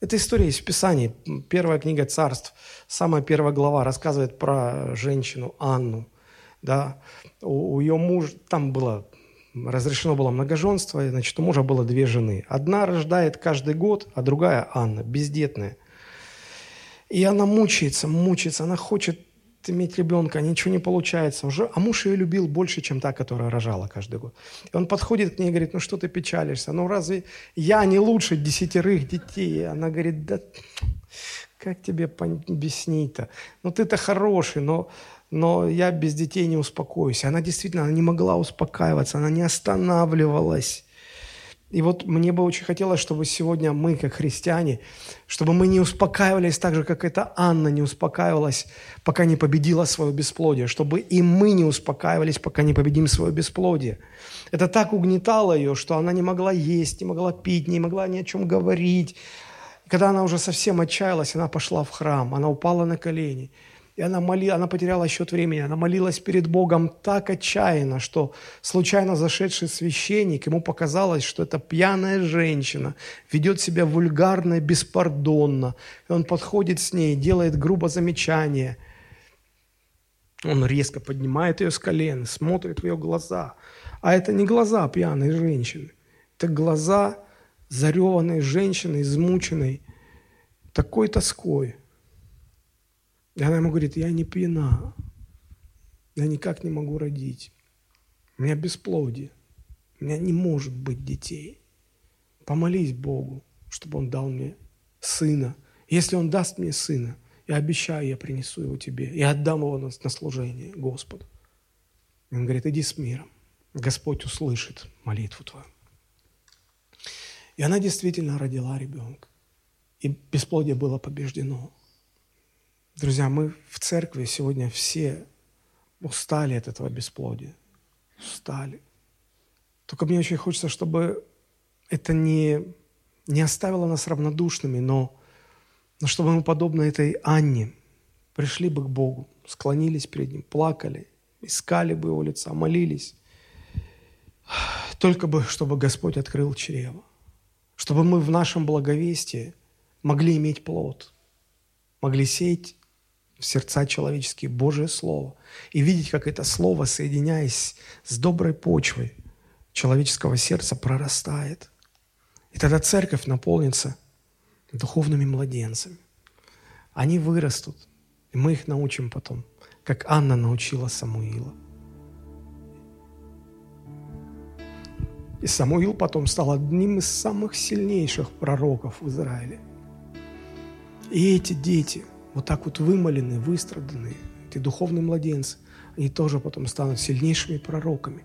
Эта история есть в Писании. Первая книга царств, самая первая глава рассказывает про женщину Анну. Да? У, у ее мужа, там было разрешено было многоженство, значит, у мужа было две жены. Одна рождает каждый год, а другая Анна, бездетная. И она мучается, мучается, она хочет иметь ребенка, ничего не получается уже. А муж ее любил больше, чем та, которая рожала каждый год. И он подходит к ней и говорит, ну что ты печалишься? Ну разве я не лучше десятерых детей? И она говорит, да как тебе объяснить-то? Ну ты-то хороший, но, но я без детей не успокоюсь. Она действительно она не могла успокаиваться, она не останавливалась. И вот мне бы очень хотелось, чтобы сегодня мы, как христиане, чтобы мы не успокаивались так же, как эта Анна не успокаивалась, пока не победила свое бесплодие, чтобы и мы не успокаивались, пока не победим свое бесплодие. Это так угнетало ее, что она не могла есть, не могла пить, не могла ни о чем говорить. Когда она уже совсем отчаялась, она пошла в храм, она упала на колени – и она, моли, она потеряла счет времени, она молилась перед Богом так отчаянно, что случайно зашедший священник, ему показалось, что эта пьяная женщина ведет себя вульгарно, беспардонно. И он подходит с ней, делает грубо замечание. Он резко поднимает ее с колен, смотрит в ее глаза. А это не глаза пьяной женщины, это глаза зареванной женщины, измученной такой тоской – и она ему говорит, я не пьяна, я никак не могу родить, у меня бесплодие, у меня не может быть детей. Помолись Богу, чтобы Он дал мне сына. Если Он даст мне сына, я обещаю, я принесу его тебе, и отдам его на, на служение Господу. И он говорит, иди с миром. Господь услышит молитву твою. И она действительно родила ребенка. И бесплодие было побеждено. Друзья, мы в церкви сегодня все устали от этого бесплодия. Устали. Только мне очень хочется, чтобы это не, не оставило нас равнодушными, но, но чтобы мы, подобно этой Анне, пришли бы к Богу, склонились перед Ним, плакали, искали бы Его лица, молились. Только бы, чтобы Господь открыл чрево. Чтобы мы в нашем благовестии могли иметь плод, могли сеять в сердца человеческие Божие Слово и видеть, как это Слово, соединяясь с доброй почвой человеческого сердца, прорастает. И тогда церковь наполнится духовными младенцами. Они вырастут, и мы их научим потом, как Анна научила Самуила. И Самуил потом стал одним из самых сильнейших пророков в Израиле. И эти дети – вот так вот вымоленные, выстраданные, эти духовные младенцы, они тоже потом станут сильнейшими пророками,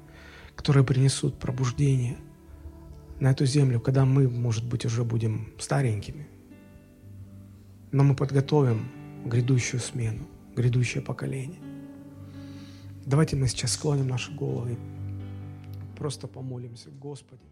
которые принесут пробуждение на эту землю, когда мы, может быть, уже будем старенькими. Но мы подготовим грядущую смену, грядущее поколение. Давайте мы сейчас склоним наши головы просто помолимся. Господи,